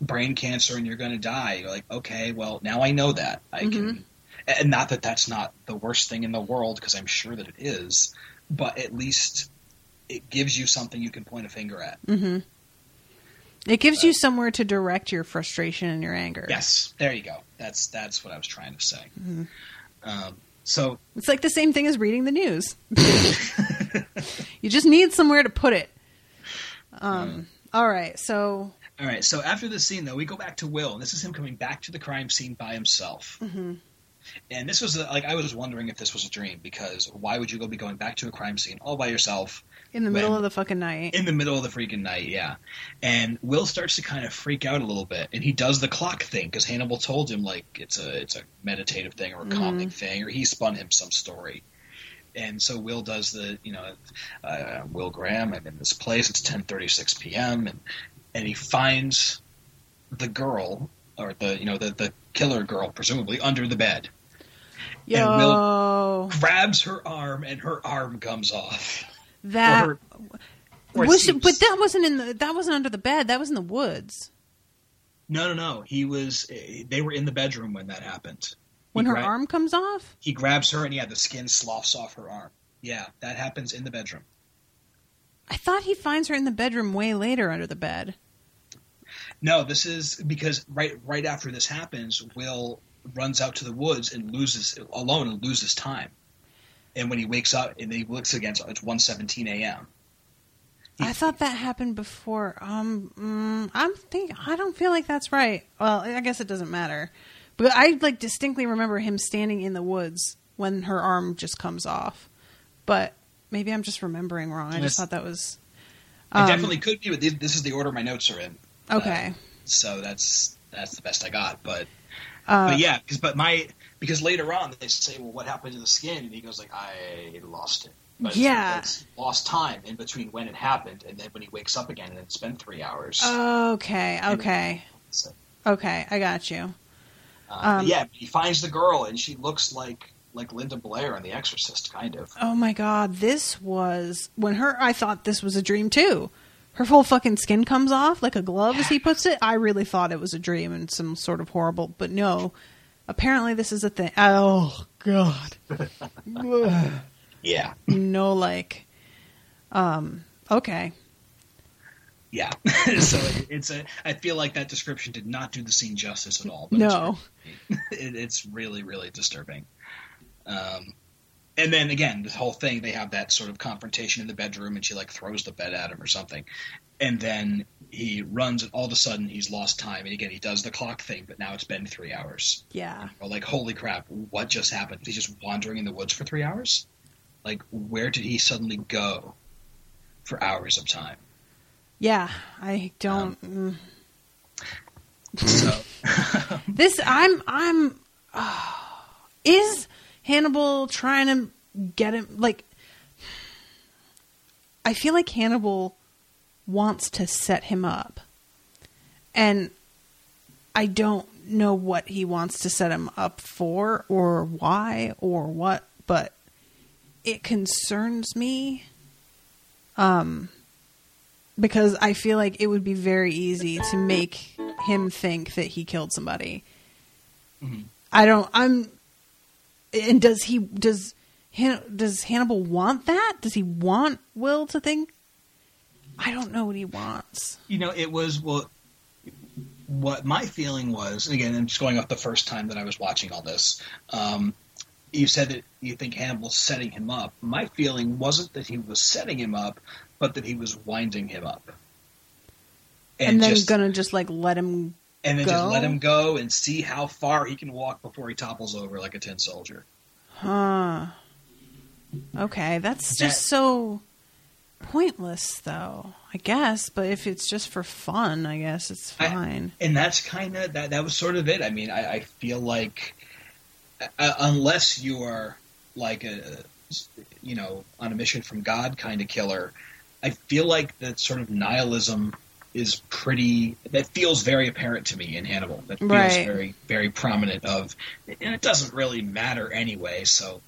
brain cancer and you're going to die you're like okay well now I know that I Mm-hmm. can and not that that's not the worst thing in the world because I'm sure that it is but at least it gives you something you can point a finger at Mm-hmm. It gives you somewhere to direct your frustration and your anger. yes there you go that's that's what I was trying to say Mm-hmm. um, so It's like the same thing as reading the news. you just need somewhere to put it. Um, all right, so All right. So after this scene, though, we go back to Will, and this is him coming back to the crime scene by himself. Mm-hmm. And this was uh, like I was wondering if this was a dream because why would you go be going back to a crime scene all by yourself in the middle When- of the fucking night. in the middle of the freaking night? Yeah. And Will starts to kind of freak out a little bit, and he does the clock thing because Hannibal told him like it's a it's a meditative thing or a calming thing, or he spun him some story. And so Will does the, you know, uh, Will Graham. I'm in this place. It's 10:36 p.m. and and he finds the girl or the you know the the killer girl presumably under the bed. Yo, Grabs her arm and her arm comes off. that or, or was, but that wasn't in the that wasn't under the bed. That was in the woods no no no he was eh, they were in the bedroom when that happened. when He her gra- arm comes off. he grabs her and yeah the skin sloughs off her arm. Yeah, that happens in the bedroom. I thought he finds her in the bedroom way later under the bed. No, this is because right right after this happens, Will runs out to the woods and loses alone and loses time. And when he wakes up and he looks again, it's 1.17 a.m. I thought that happened before. Um, mm, I'm think I don't feel like that's right. Well, I guess it doesn't matter. But I like distinctly remember him standing in the woods when her arm just comes off. But maybe I'm just remembering wrong. I just thought that was It Um, definitely could be, but this- is the order my notes are in. okay. So that's that's the best I got. But Uh, but yeah, because but my because later on they say, well, what happened to the skin? And he goes like, I lost it. But Yeah. it's lost time in between when it happened and then when he wakes up again, and it's been three hours. Okay. Okay. So, Okay. I got you. uh, Um, yeah, he finds the girl and she looks like like Linda Blair in The Exorcist, kind of. Oh my god, this was when her. I thought this was a dream too. Her whole fucking skin comes off like a glove, as he puts it. I really thought it was a dream and some sort of horrible, but no. Apparently, this is a thing. Oh god, Yeah, no like. Um. Okay. yeah. so it, it's a. I feel like that description did not do the scene justice at all. But No. it's, it, it's really really disturbing. Um, and then again, this whole thing they have that sort of confrontation in the bedroom, and she like throws the bed at him or something, and then he runs, and all of a sudden he's lost time. And again, he does the clock thing, but now it's been three hours. Yeah. Or like, holy crap, what just happened? He's just wandering in the woods for three hours? Like, where did he suddenly go for hours of time? Yeah. I don't. mm. So, This I'm I'm is Hannibal trying to get him like I feel like Hannibal wants to set him up. And I don't know what he wants to set him up for or why or what, but it concerns me um because I feel like it would be very easy to make him think that he killed somebody. Mhm. I don't. I'm. And does he? Does Han, does Hannibal want that? Does he want Will to think? I don't know what he wants. you know, it was, well, what my feeling was, and again, I'm just going off the first time that I was watching all this, um, you said that you think Hannibal's setting him up. My feeling wasn't that he was setting him up, but that he was winding him up. And, then just, gonna just like let him. And then go? just let him go and see how far he can walk before he topples over like a tin soldier. Huh. Okay, that's That- just so pointless, though. I guess, but if it's just for fun, I guess it's I- fine. and that's kind of that. That was sort of it. I mean, I, I feel like uh, unless you are like a you know on a mission from God kind of killer, I feel like that sort of nihilism is pretty. That feels very apparent to me in Hannibal. That feels Right. very very prominent. Of and it doesn't really matter anyway. So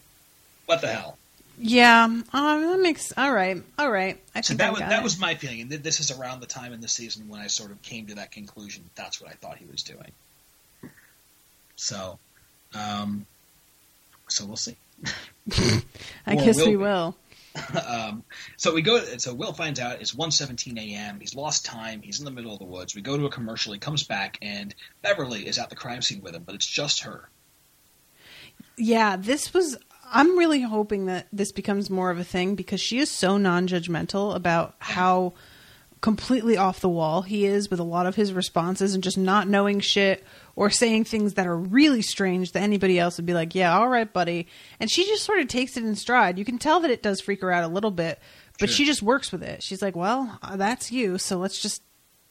what the hell? Yeah, um, that makes all right. All right, I So think that I was that it. was my feeling, and this is around the time in the season when I sort of came to that conclusion. That's what I thought he was doing. So, um, so we'll see. I or guess will we be. will. um, so we go. So Will finds out it's 1:17 a.m. He's lost time. He's in the middle of the woods. We go to a commercial. He comes back, and Beverly is at the crime scene with him, but it's just her. Yeah, this was. I'm really hoping that this becomes more of a thing because she is so non-judgmental about how completely off the wall he is with a lot of his responses and just not knowing shit or saying things that are really strange that anybody else would be like, "Yeah, all right, buddy." And she just sort of takes it in stride. You can tell that it does freak her out a little bit, but Sure. she just works with it. She's like, "Well, uh, that's you, so let's just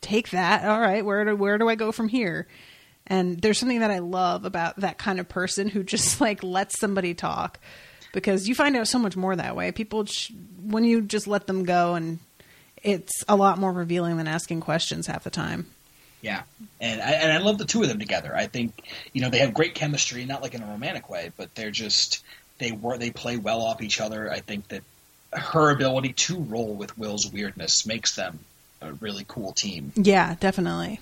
take that. All right, where do where do I go from here?" And there's something that I love about that kind of person who just like lets somebody talk because you find out so much more that way. People, sh- when you just let them go, and it's a lot more revealing than asking questions half the time. Yeah, and I, and I love the two of them together. I think you know they have great chemistry, not like in a romantic way, but they're just they work they play well off each other. I think that her ability to roll with Will's weirdness makes them a really cool team. Yeah, definitely.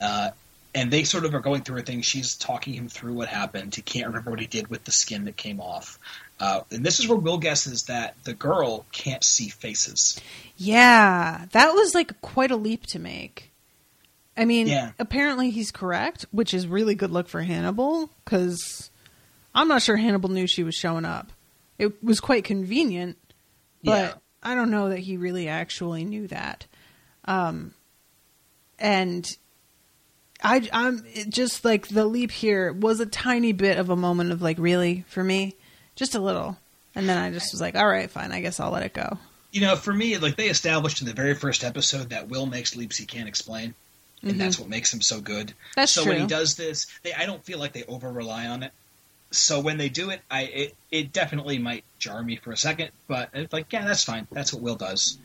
Uh, and they sort of are going through a thing. She's talking him through what happened. He can't remember what he did with the skin that came off. Uh, and this is where Will guesses that the girl can't see faces. Yeah, that was like quite a leap to make. I mean, Yeah. apparently he's correct, which is really good luck for Hannibal because I'm not sure Hannibal knew she was showing up. It was quite convenient, but Yeah. I don't know that he really actually knew that. Um, and I, I'm it just like the leap here was a tiny bit of a moment of like, really for me, just a little, and then I just was like, all right, fine, I guess I'll let it go. You know, for me, like they established in the very first episode that Will makes leaps he can't explain, and that's what makes him so good. Mm-hmm. That's so when he does this, they, I don't feel like they over rely on it. So when they do it, I it, it definitely might jar me for a second, but it's like, yeah, that's fine. That's what Will does,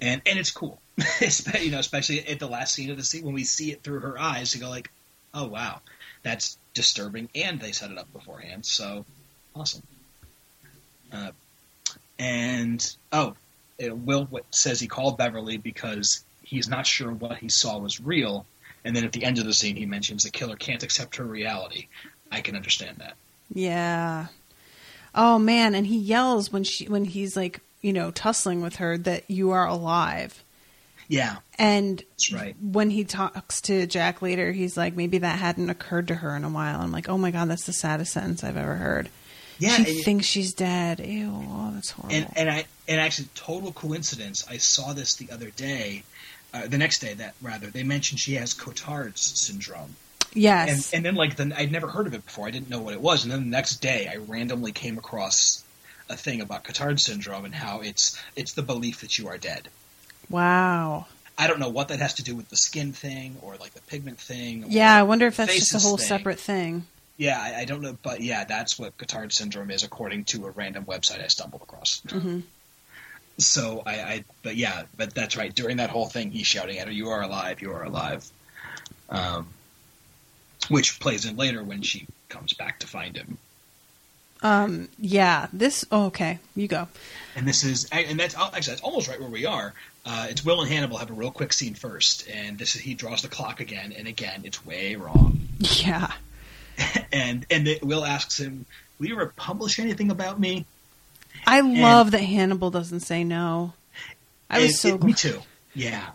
and and it's cool. You know, especially at the last scene of the scene when we see it through her eyes, you go like, oh wow, that's disturbing, and they set it up beforehand, so awesome. Uh, and oh, Will says he called Beverly because he's not sure what he saw was real. And then at the end of the scene, he mentions the killer can't accept her reality. I can understand that. Yeah. Oh man, and he yells when she when he's like, you know, tussling with her that you are alive. Yeah, And right. when he talks to Jack later, he's like, maybe that hadn't occurred to her in a while. I'm like, oh my god, that's the saddest sentence I've ever heard. Yeah, she and, thinks she's dead. Ew, oh, that's horrible. and and I and actually total coincidence. I saw this the other day, uh, the next day that rather they mentioned she has Cotard's syndrome. yes. and and then like the, I'd never heard of it before. I didn't know what it was, and then the next day I randomly came across a thing about Cotard syndrome and how it's it's the belief that you are dead. wow. I don't know what that has to do with the skin thing or like the pigment thing. Or Yeah, I wonder if that's just a whole thing. separate thing. Yeah, I, I don't know, but yeah, that's what Cotard syndrome is according to a random website I stumbled across. hmm So I, I, but yeah, but that's right. During that whole thing, he's shouting at her, "You are alive! You are alive!" Um, which plays in later when she comes back to find him. Um, yeah, this. Oh, okay, you go. And this is, and that's actually that's almost right where we are. Uh, it's Will and Hannibal have a real quick scene first, and this is he draws the clock again, and again it's way wrong. Yeah. And and the, Will asks him, "Will you ever publish anything about me?" I love that Hannibal doesn't say no. I was so it- me too. Yeah,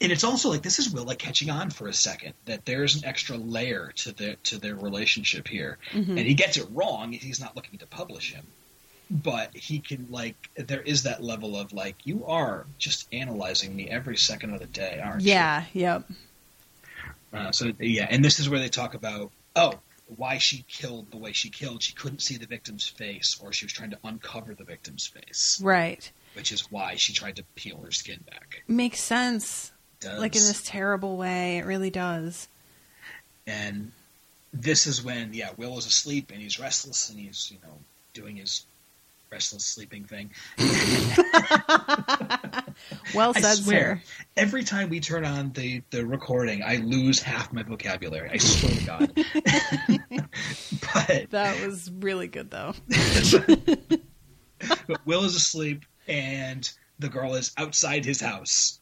and it's also like this is Will like catching on for a second that there's an extra layer to their to their relationship here, Mm-hmm. and he gets it wrong. He's not looking to publish him, but he can like there is that level of like you are just analyzing me every second of the day, aren't you? Yeah. Yep. Uh, so yeah, and this is where they talk about oh why she killed the way she killed. She couldn't see the victim's face, or she was trying to uncover the victim's face, Right. which is why she tried to peel her skin back. Makes sense. Does. Like in this terrible way. It really does. and this is when yeah will is asleep and he's restless and he's you know doing his restless sleeping thing Well i said, swear sir. every time we turn on the the recording i lose half my vocabulary i swear to god but, That was really good, though. but will is asleep and the girl is outside his house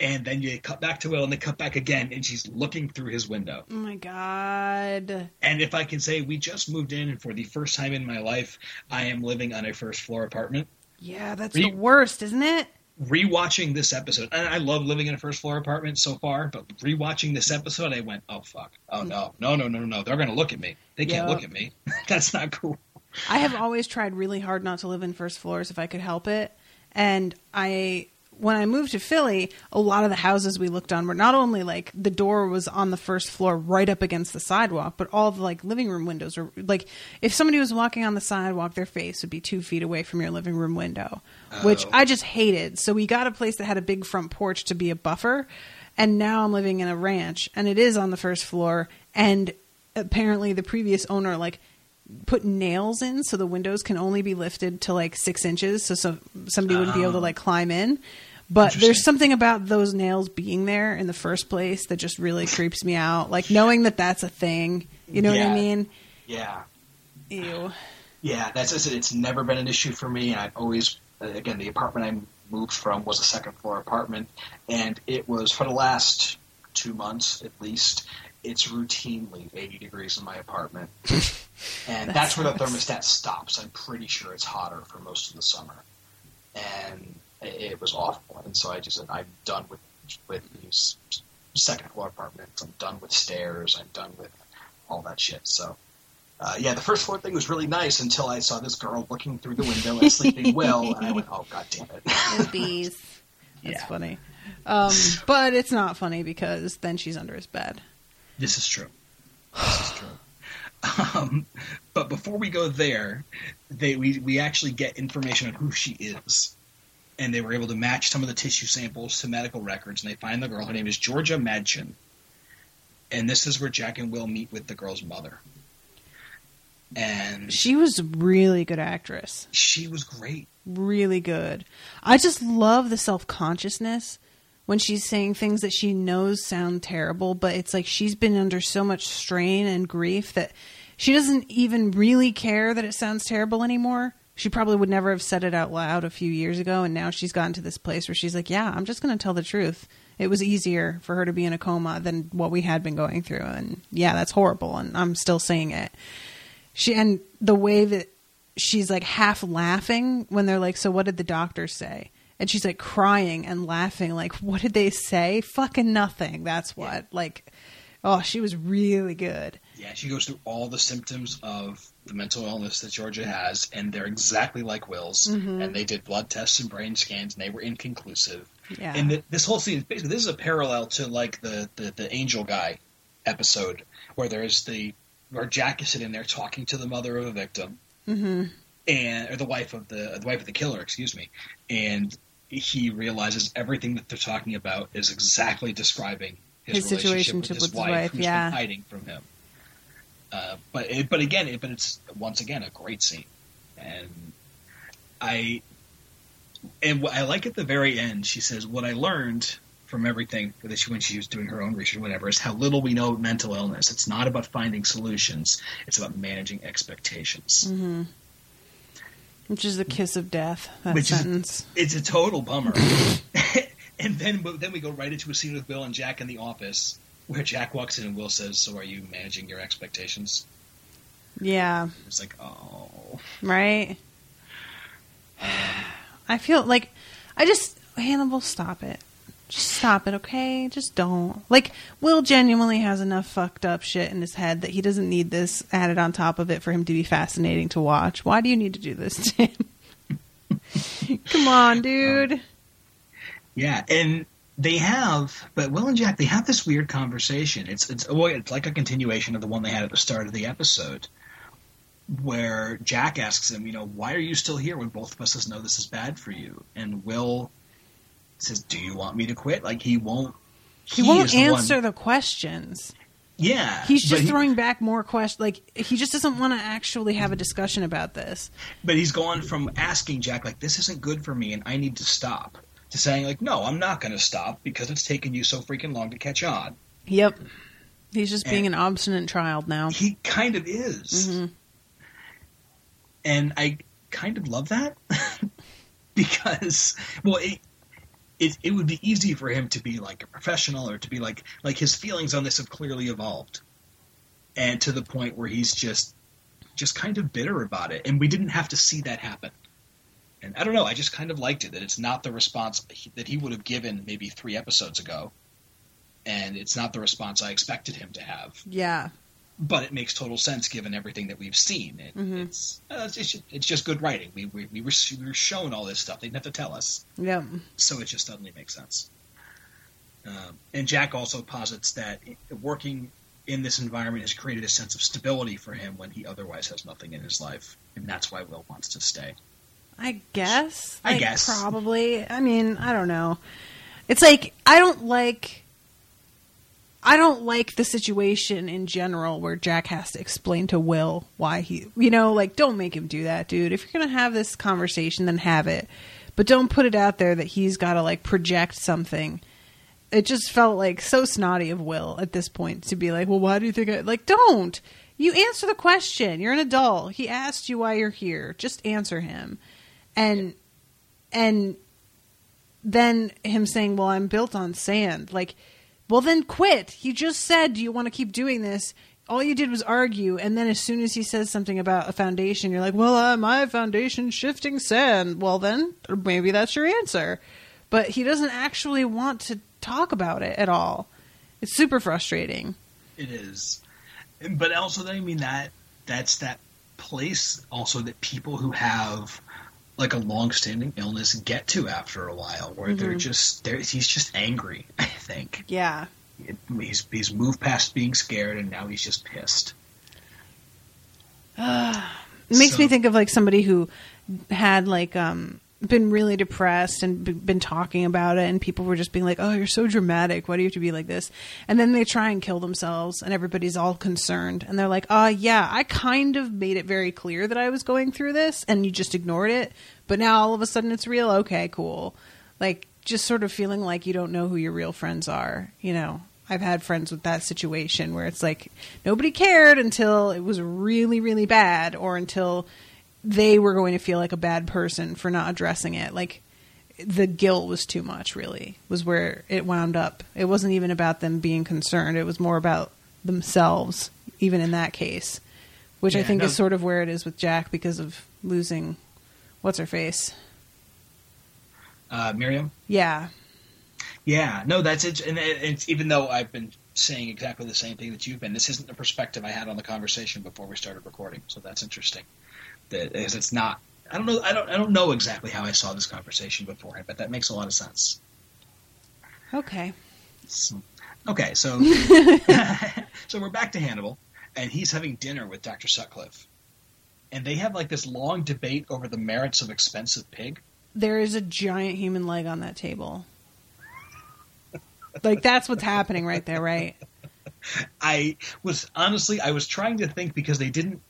and then you cut back to will and they cut back again and she's looking through his window Oh my god. And if I can say, we just moved in, and for the first time in my life, I am living on a first floor apartment. Yeah, that's Re- the worst, isn't it? Rewatching this episode, and I love living in a first floor apartment so far, but rewatching this episode, I went, oh fuck, oh no, no, no, no, no, they're gonna look at me. They can't Yeah. look at me. That's not cool. I have always tried really hard not to live in first floors if I could help it. And I when I moved to Philly, a lot of the houses we looked on were not only like the door was on the first floor right up against the sidewalk, but all the like living room windows were like if somebody was walking on the sidewalk, their face would be two feet away from your living room window, which Oh. I just hated. So we got a place that had a big front porch to be a buffer. And now I'm living in a ranch and it is on the first floor. And apparently the previous owner, like, put nails in so the windows can only be lifted to like six inches so, so somebody wouldn't be able to ah. like climb in but there's something about those nails being there in the first place that just really creeps me out like knowing that that's a thing you know what i mean Yeah, ew yeah. That's just it. It's never been an issue for me, and I've always, again, the apartment I moved from was a second floor apartment, and it was for the last two months at least. It's routinely 80 degrees in my apartment, and That that's where the thermostat stops. I'm pretty sure it's hotter for most of the summer, and it, it was awful. And so I just said, I'm done with with these second floor apartments. I'm done with stairs. I'm done with all that shit. So. Uh, yeah, the first floor thing was really nice until I saw this girl looking through the window at Sleeping Will, and I went, "Oh God damn it!" and bees that's Yeah. funny um, but it's not funny because then she's under his bed This is true. This is true. Um, but before we go there, they we, we actually get information on who she is. And they were able to match some of the tissue samples to medical records, and they find the girl. Her name is Georgia Madchen. And this is where Jack and Will meet with the girl's mother. And she was a really good actress she was great. really good. I just love the self consciousness when she's saying things that she knows sound terrible, but it's like she's been under so much strain and grief that she doesn't even really care that it sounds terrible anymore. She probably would never have said it out loud a few years ago, and now she's gotten to this place where she's like, Yeah, I'm just going to tell the truth. It was easier for her to be in a coma than what we had been going through. And yeah, that's horrible, and I'm still saying it. She and the way that she's like half laughing when they're like, "So what did the doctor say?" And she's like crying and laughing, like, "What did they say? Fucking nothing." That's what. Like, oh, she was really good. Yeah, she goes through all the symptoms of the mental illness that Georgia has, and they're exactly like Will's. And they did blood tests and brain scans, and they were inconclusive. Yeah. And the, this whole scene, basically, this is a parallel to like the, the the Angel Guy episode, where there's the where Jack is sitting there talking to the mother of a victim, hmm and or the wife of the the wife of the killer, excuse me, and he realizes everything that they're talking about is exactly describing his, His relationship situationship with his with his wife, wife, who's yeah. been hiding from him. Uh, but it, but again, it, but it's once again a great scene, and I and what I like at the very end. She says, "What I learned." From everything that she when she was doing her own research, or whatever, is how little we know of mental illness. It's not about finding solutions; it's about managing expectations. hmm Which is the kiss of death. That Which is- sentence. it's a total bummer. and then then we go right into a scene with Bill and Jack in the office where Jack walks in and Will says, "So are you managing your expectations?" yeah. It's like, oh, Right. I feel like I just Hannibal, stop it. Just stop it, okay? Just don't. Like, Will genuinely has enough fucked up shit in his head that he doesn't need this added on top of it for him to be fascinating to watch. Why do you need to do this to him? Come on, dude. Yeah, and they have, but Will and Jack, they have this weird conversation. It's it's well, it's like a continuation of the one they had at the start of the episode, where Jack asks him, you know, why are you still here when both of us know this is bad for you? And Will says, "Do you want me to quit?" Like he won't. He, won't is the one- answer the questions. Yeah, He's just he- throwing back more questions. Like, he just doesn't want to actually have a discussion about this. But he's gone from asking Jack like this isn't good for me and I need to stop to saying like no, I'm not going to stop because it's taken you so freaking long to catch on. Yep. He's just being an obstinate child now. He kind of is. Mhm. And I kind of love that because well it, it it would be easy for him to be like a professional or to be like like his feelings on this have clearly evolved. And to the point where he's just just kind of bitter about it and we didn't have to see that happen. And I don't know, I just kind of liked it that it's not the response that he would have given maybe 3 episodes ago. And it's not the response I expected him to have Yeah. But it makes total sense given everything that we've seen. It, Mhm. It's uh, it's just, it's just good writing. We, we we were we were shown all this stuff. They didn't have to tell us, Yep. so it just suddenly makes sense. Um, and Jack also posits that working in this environment has created a sense of stability for him when he otherwise has nothing in his life, and that's why Will wants to stay. I guess. I Like, guess. Probably. I mean, I don't know. It's like I don't like I don't like the situation in general where Jack has to explain to Will why he, you know, like don't make him do that, dude. If you're going to have this conversation, then have it. But don't put it out there that he's got to like project something. It just felt like so snotty of Will at this point to be like, "Well, why do you think I like don't? You answer the question. You're an adult. He asked you why you're here. Just answer him." And and then him saying, "Well, I'm built on sand." Like, well, then quit. He just said, "Do you want to keep doing this?" All you did was argue, and then as soon as he says something about a foundation, you're like, "Well, uh, my foundation shifting sand." Well, then maybe that's your answer. But he doesn't actually want to talk about it at all. It's super frustrating. It is, but also I mean that that's that place also that people who have like a long-standing illness get to after a while, where they're just they're, he's just angry. I think Yeah. it, he's he's moved past being scared, and now he's just pissed. It makes So- me think of like somebody who had like um been really depressed and b- been talking about it and people were just being like oh you're so dramatic. Why do you have to be like this? And then they try and kill themselves and everybody's all concerned and they're like uh yeah i kind of made it very clear that i was going through this and you just ignored it but now all of a sudden it's real? Okay cool. Like just sort of feeling like you don't know who your real friends are you know? I've had friends with that situation where it's like nobody cared until it was really, really bad, or until they were going to feel like a bad person for not addressing it. Like the guilt was too much, really, was where it wound up. It wasn't even about them being concerned, it was more about themselves, even in that case, which I think no- is sort of where it is with Jack because of losing what's her face. Uh, Miriam, Yeah. yeah, no, that's it. And it's even though I've been saying exactly the same thing that you've been, this isn't the perspective I had on the conversation before we started recording. So that's interesting. That is, it's not. I don't know. I don't. I don't know exactly how I saw this conversation beforehand, but that makes a lot of sense. Okay. So- okay, so so we're back to Hannibal, and he's having dinner with Doctor Sutcliffe, and they have like this long debate over the merits of expensive pig. there is a giant human leg on that table. like that's what's happening right there, right? I was honestly, I was trying to think because they didn't.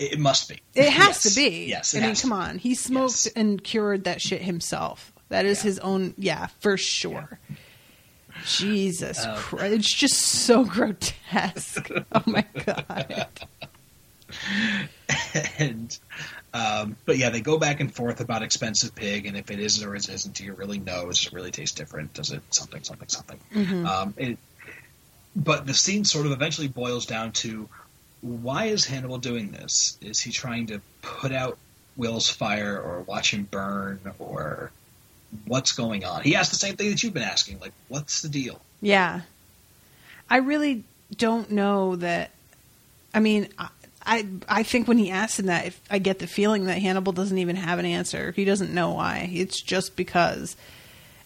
It, must be. It has Yes. to be. Yes, it I mean, come on. He smoked Yes. and cured that shit himself. That is Yeah. his own. Yeah, for sure. Jesus Um, Christ! It's just so grotesque. oh my god. and um, but yeah, they go back and forth about expensive pig, and if it is or it isn't, do you really know? Does it really taste different? Does it something, something, something? Mhm. Um, it, but the scene sort of eventually boils down to why is Hannibal doing this? Is he trying to put out Will's fire, or watch him burn, or what's going on. He asked the same thing that you've been asking, like, what's the deal? Yeah. I really don't know that. I mean, I, I I think when he asked him that, if I get the feeling that Hannibal doesn't even have an answer. He doesn't know why. It's just because.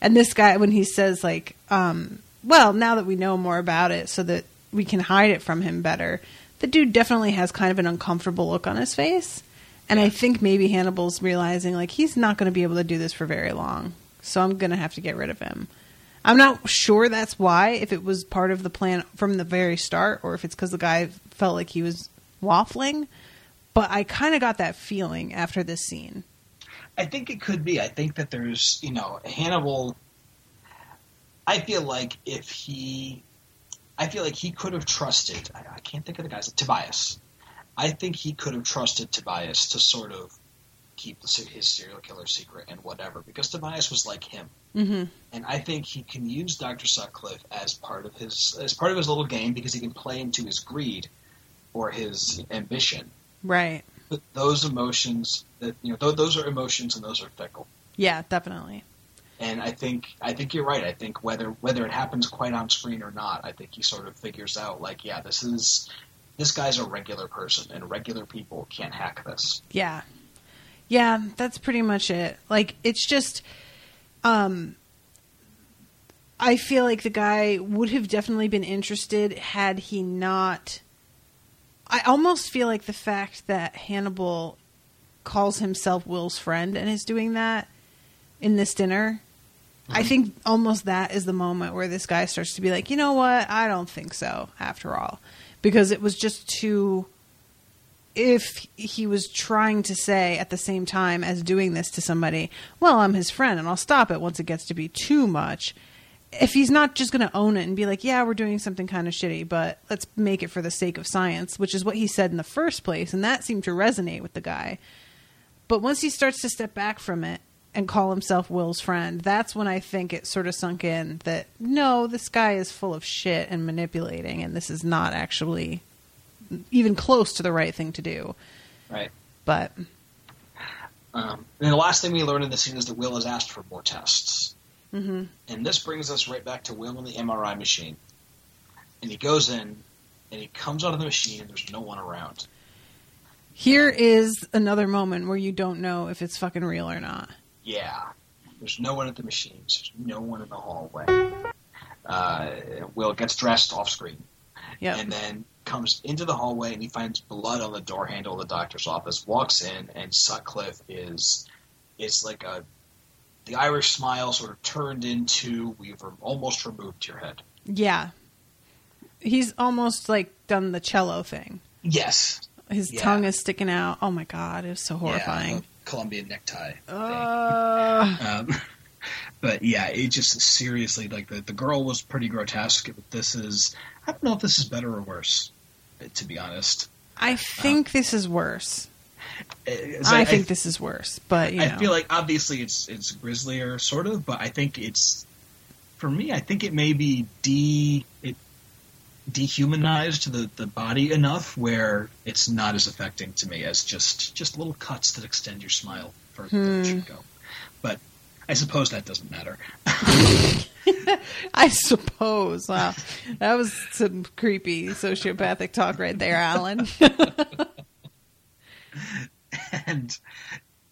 And this guy, when he says like, um, "Well, now that we know more about it, so that we can hide it from him better," the dude definitely has kind of an uncomfortable look on his face. And I think maybe Hannibal's realizing like he's not going to be able to do this for very long, so I'm going to have to get rid of him. I'm not sure that's why, if it was part of the plan from the very start, or if it's because the guy felt like he was waffling. But I kind of got that feeling after this scene. I think it could be. I think that there's, you know, Hannibal. I feel like if he, I feel like he could have trusted. I, I can't think of the guy's Tobias. I think he could have trusted Tobias to sort of keep the, his serial killer secret and whatever because Tobias was like him, Mm-hmm. and I think he can use Doctor Sutcliffe as part of his as part of his little game because he can play into his greed or his ambition. Right. But those emotions that you know, th- those are emotions and those are fickle. Yeah, definitely. And I think I think you're right. I think whether whether it happens quite on screen or not, I think he sort of figures out like, yeah, this is this guy's a regular person, and regular people can't hack this. Yeah. Yeah, that's pretty much it. Like it's just um I feel like the guy would have definitely been interested had he not I almost feel like the fact that Hannibal calls himself Will's friend and is doing that in this dinner I mm-hmm. think almost that is the moment where this guy starts to be like, you know what? I don't think so, after all. Because it was just too. If he was trying to say at the same time as doing this to somebody, well, I'm his friend and I'll stop it once it gets to be too much. If he's not just going to own it and be like, yeah, we're doing something kind of shitty, but let's make it for the sake of science, which is what he said in the first place, and that seemed to resonate with the guy. But once he starts to step back from it and call himself Will's friend, that's when I think it sort of sunk in that no, this guy is full of shit and manipulating, and this is not actually even close to the right thing to do. Right. But Um, and the last thing we learn in the scene is that Will has asked for more tests. mhm. And this brings us right back to Will in the MRI machine. And he goes in, and he comes out of the machine, and there's no one around. here is another moment where you don't know if it's fucking real or not. Yeah. There's no one at the machines. There's no one in the hallway. Uh, Will gets dressed off screen. Yep. and then comes into the hallway and he finds blood on the door handle of the doctor's office. Walks in and Sutcliffe is it's like a the Irish smile sort of turned into we've almost removed your head. yeah. He's almost like done the cello thing. Yes, His Yeah. tongue is sticking out. Oh my god, it was so horrifying. the Colombian necktie. Uh, Um, but yeah, it just seriously like the the girl was pretty grotesque. But this is I don't know if this is better or worse. To be honest, I think this is worse. As I, think this is worse, but you know. I feel like obviously it's it's grislier, sort of, but I think it's for me. I think it may be it dehumanized the the body enough where it's not as affecting to me as just just little cuts that extend your smile further than it should hmm. go. But I suppose that doesn't matter. I suppose. Wow. That was some creepy sociopathic talk right there, Alan. and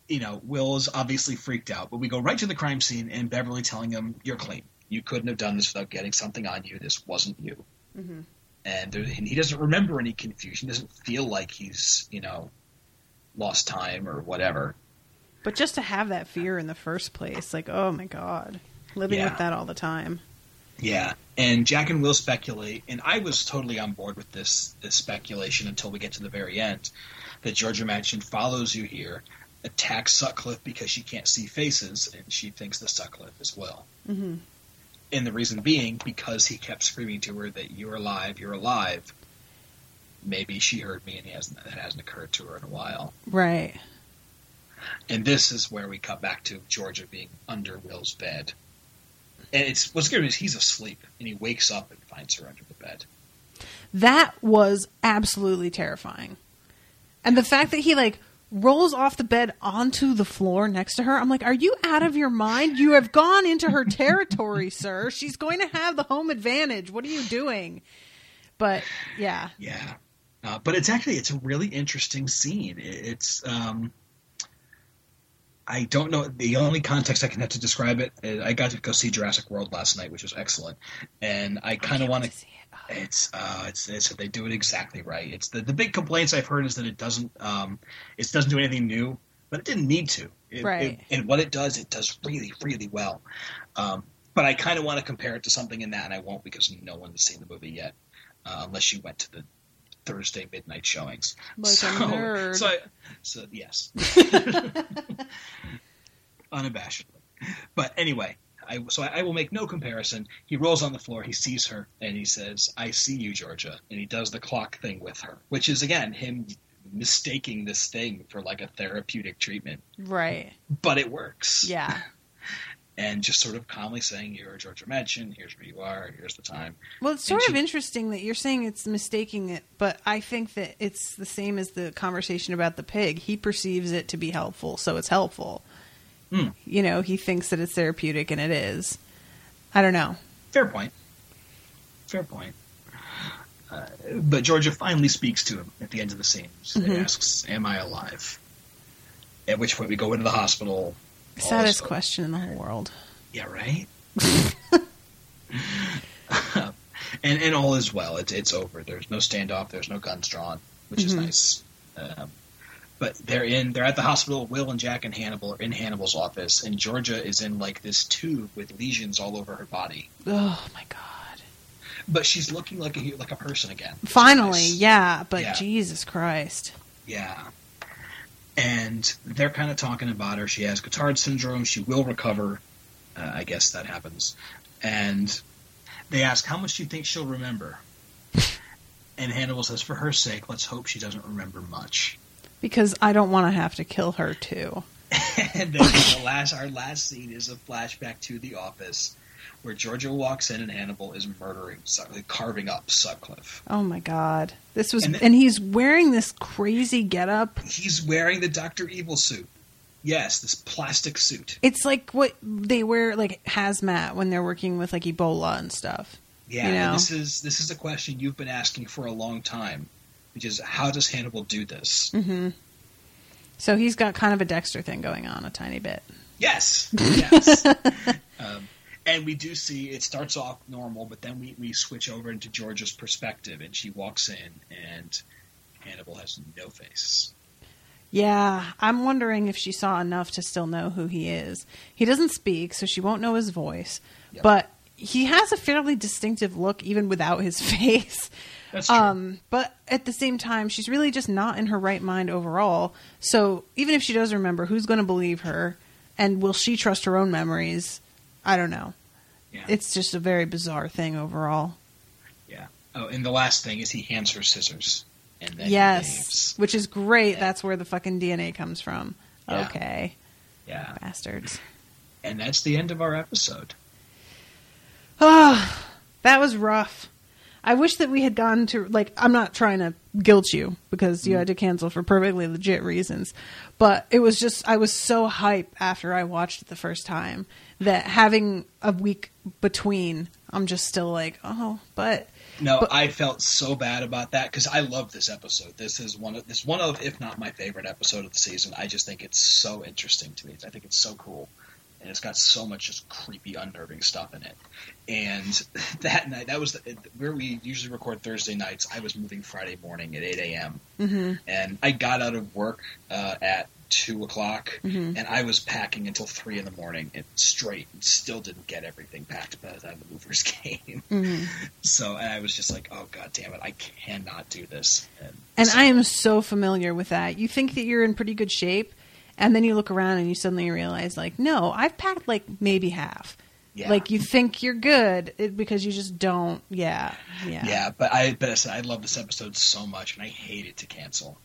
you know, Will is obviously freaked out, but we go right to the crime scene and Beverly telling him, "You're clean. You couldn't have done this without getting something on you. This wasn't you." And, there, and he doesn't remember any confusion. Doesn't feel like he's you know lost time or whatever. but just to have that fear in the first place, like, oh my god. Living Yeah. with that all the time. Yeah, and Jack and Will speculate, and I was totally on board with this this speculation until we get to the very end. That Georgia Madchen follows you here, attacks Sutcliffe because she can't see faces, and she thinks the Sutcliffe is Will. hmm And the reason being because he kept screaming to her that you're alive, you're alive. Maybe she heard me, and he hasn't, that hasn't occurred to her in a while. Right. And this is where we cut back to Georgia being under Will's bed. And it's what's scary is he's asleep, and he wakes up and finds her under the bed. That was absolutely terrifying. And the fact that he like rolls off the bed onto the floor next to her. I'm like, are you out of your mind? You have gone into her territory, sir. She's going to have the home advantage. What are you doing? But yeah, Yeah, uh, but it's actually it's a really interesting scene. It's um, I don't know the only context I can have to describe it. I got to go see Jurassic World last night, which was excellent, and I kind of want to. It's uh, it's it's they do it exactly right. It's the the big complaints I've heard is that it doesn't um, it doesn't do anything new, but it didn't need to. It, Right. it- and what it does, it does really really well. Um, but I kind of want to compare it to something in that, and I won't because no one has seen the movie yet, uh, unless you went to the Thursday midnight showings. Like so, nerd. So, I- so yes, unabashedly. But anyway, I, so I, I will make no comparison. He rolls on the floor, he sees her, and he says, "I see you, Georgia," and he does the clock thing with her, which is again him mistaking this thing for like a therapeutic treatment, right. but it works. Yeah. And just sort of calmly saying, "You're Georgia Madchen. Here's where you are. Here's the time." Well, it's sort And of interesting that you're saying it's mistaking it, but I think that it's the same as the conversation about the pig. He perceives it to be helpful, so it's helpful. Hmm. You know, he thinks that it's therapeutic, and it is. I don't know. Fair point. Fair point. Uh, but Georgia finally speaks to him at the end of the scene and Mhm. asks, "Am I alive?" At which point we go into the hospital. Saddest question in the whole world. Yeah, right. and and all is well. It's it's over. There's no standoff. There's no guns drawn, which is Mhm. nice. Um, but they're in. They're at the hospital. Will and Jack and Hannibal are in Hannibal's office, and Georgia is in like this tube with lesions all over her body. Oh my god. But she's looking like a like a person again. Finally, nice. yeah, but Yeah. Jesus Christ. Yeah. And they're kind of talking about her. She has Cotard syndrome. She will recover. Uh, I guess that happens. And they ask, How much do you think she'll remember? And Hannibal says, For her sake, let's hope she doesn't remember much. Because I don't want to have to kill her too. and then the last, our last scene is a flashback to the office where Georgia walks in and Hannibal is murdering, carving up Sutcliffe. Oh my god. This was And and, he's wearing this crazy getup. He's wearing the Dr. Evil suit. Yes, this plastic suit. It's like what they wear like hazmat when they're working with like Ebola and stuff. Yeah, You know? this is this is a question you've been asking for a long time, which is how does Hannibal do this? hmm So he's got kind of a Dexter thing going on a tiny bit. Yes, yes. um, and we do see it starts off normal, but then we, we switch over into Georgia's perspective, and she walks in, and Hannibal has no face. Yeah, I'm wondering if she saw enough to still know who he is. He doesn't speak, so she won't know his voice. Yep. But he has a fairly distinctive look even without his face. That's true. Um, but at the same time, she's really just not in her right mind overall. So even if she does remember, who's going to believe her? And will she trust her own memories? I don't know. yeah, It's just a very bizarre thing overall. yeah. Oh, and the last thing is he hands her scissors, and then yes, which is great. That's where the fucking DNA comes from. Yeah. Okay, Yeah, bastards. and that's the end of our episode. Ah, that was rough. I wish that we had gone to like I'm not trying to guilt you because you mm. had to cancel for perfectly legit reasons, but it was just I was so hype after I watched it the first time that having a week between I'm just still like, "Oh, but No, But- I felt so bad about that because I love this episode. This is one of this one of, if not my favorite episode of the season. I just think it's so interesting to me. I think it's so cool, and it's got so much just creepy, unnerving stuff in it. And that night, that was the, where we usually record Thursday nights. I was moving Friday morning at eight a.m. mhm, and I got out of work uh, at two o'clock, Mhm. and I was packing until three in the morning and straight, and still didn't get everything packed by the time the movers came. mhm. So and I was just like, oh god damn it, I cannot do this. And, And so- I am so familiar with that. You think that you're in pretty good shape, and then you look around and you suddenly realize, like, no, I've packed like maybe half. yeah, Like you think you're good it, because you just don't. Yeah, yeah, yeah. But I but I said I love this episode so much, and I hate it to cancel.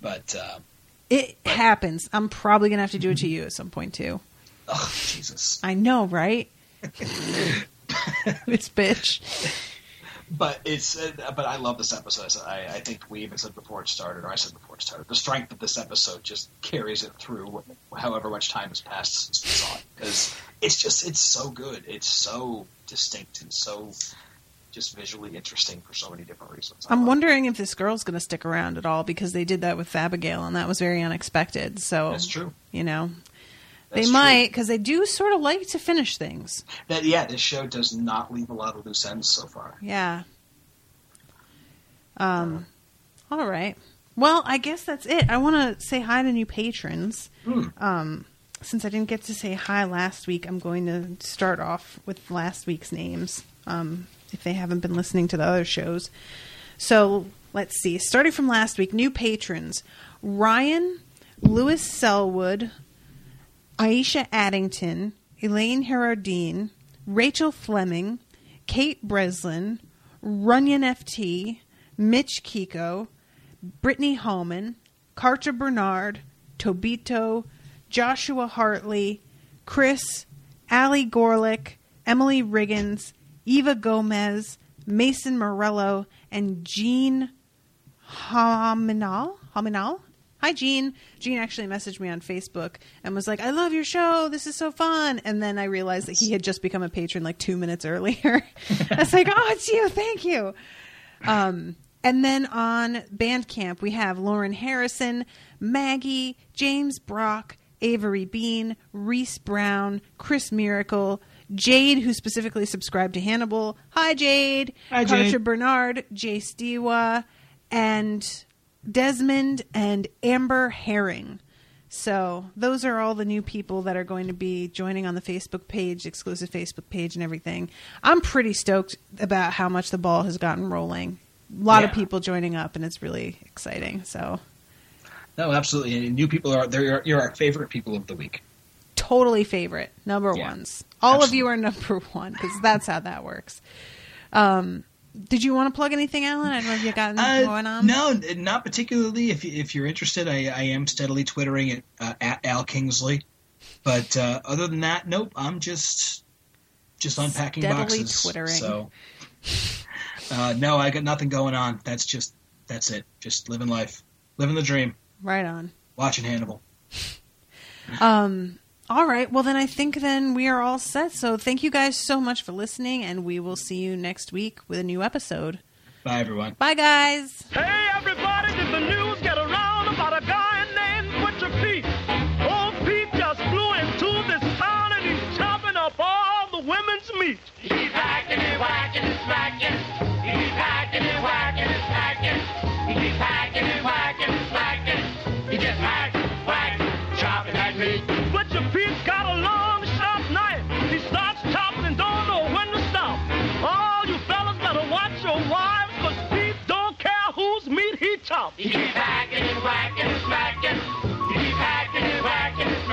But uh, It happens. I'm probably gonna have to do it to you at some point too. oh Jesus. I know, right? it's bitch. But it's uh, but I love this episode. I, I think we even said before it started, or I said before it started, the strength of this episode just carries it through however much time has passed since we saw it because it's just it's so good. It's so distinct and so just visually interesting for so many different reasons. I I'm love it. wondering if this girl's going to stick around at all because they did that with Abigail and that was very unexpected. So That's true. You know, That's they might because they do sort of like to finish things. That yeah, this show does not leave a lot of loose ends so far. Yeah. Um. All right. Well, I guess that's it. I want to say hi to new patrons. Hmm. Um, since I didn't get to say hi last week, I'm going to start off with last week's names. Um, if they haven't been listening to the other shows, so let's see. Starting from last week, new patrons: Ryan, Lewis Selwood, Aisha Addington, Elaine Herardine, Rachel Fleming, Kate Breslin, Runyon FT, Mitch Kiko, Brittany Holman, Karcher Bernard, Tobito, Joshua Hartley, Chris, Ali Gorlick, Emily Riggins, Eva Gomez, Mason Morello, and Jean Hominal. Hominal? Hi, Jean. Jean actually messaged me on Facebook and was like, I love your show. This is so fun. And then I realized that he had just become a patron like two minutes earlier. I was like, oh, it's you. Thank you. Um, and then on Bandcamp, we have Lauren Harrison, Maggie, James Brock, Avery Bean, Reese Brown, Chris Miracle, Jade, who specifically subscribed to Hannibal. Hi, Jade. Hi, Jade. Bernard, Jay Stewa, and Desmond and Amber Herring. So those are all the new people that are going to be joining on the Facebook page, exclusive Facebook page, and everything. I'm pretty stoked about how much the ball has gotten rolling. A lot of people joining up, and it's really exciting. So No, absolutely. New people are they're you're our favorite people of the week. totally favorite number Yeah. ones. All of you are number one because that's how that works. Um, did you want to plug anything, Alan? I don't know if you got anything Uh, going on. no, not particularly. If if you're interested, I, I am steadily twittering at, uh, at Al Kingsley. But uh, other than that, nope. I'm just just unpacking Steadily boxes. twittering. So uh, no, I got nothing going on. That's just that's it. Just living life, living the dream, Right on. watching Hannibal. Um, all right. Well, then I think then we are all set. So thank you guys so much for listening, and we will see you next week with a new episode. Bye, everyone. Bye, guys. Hey, everybody, did the news get around about a guy named Butcher Pete? Old Pete just flew into this town and he's chopping up all the women's meat. He's hacking and whacking and smacking. He's hacking and whacking and smacking. He's hacking and whacking and smacking. He just hacks chopping at me. But your Pete's got a long, sharp knife. He starts chopping and don't know when to stop. All you fellas better watch your wives, cause Pete don't care whose meat he chops. He keep hacking and whacking and smacking. He keep hacking and whacking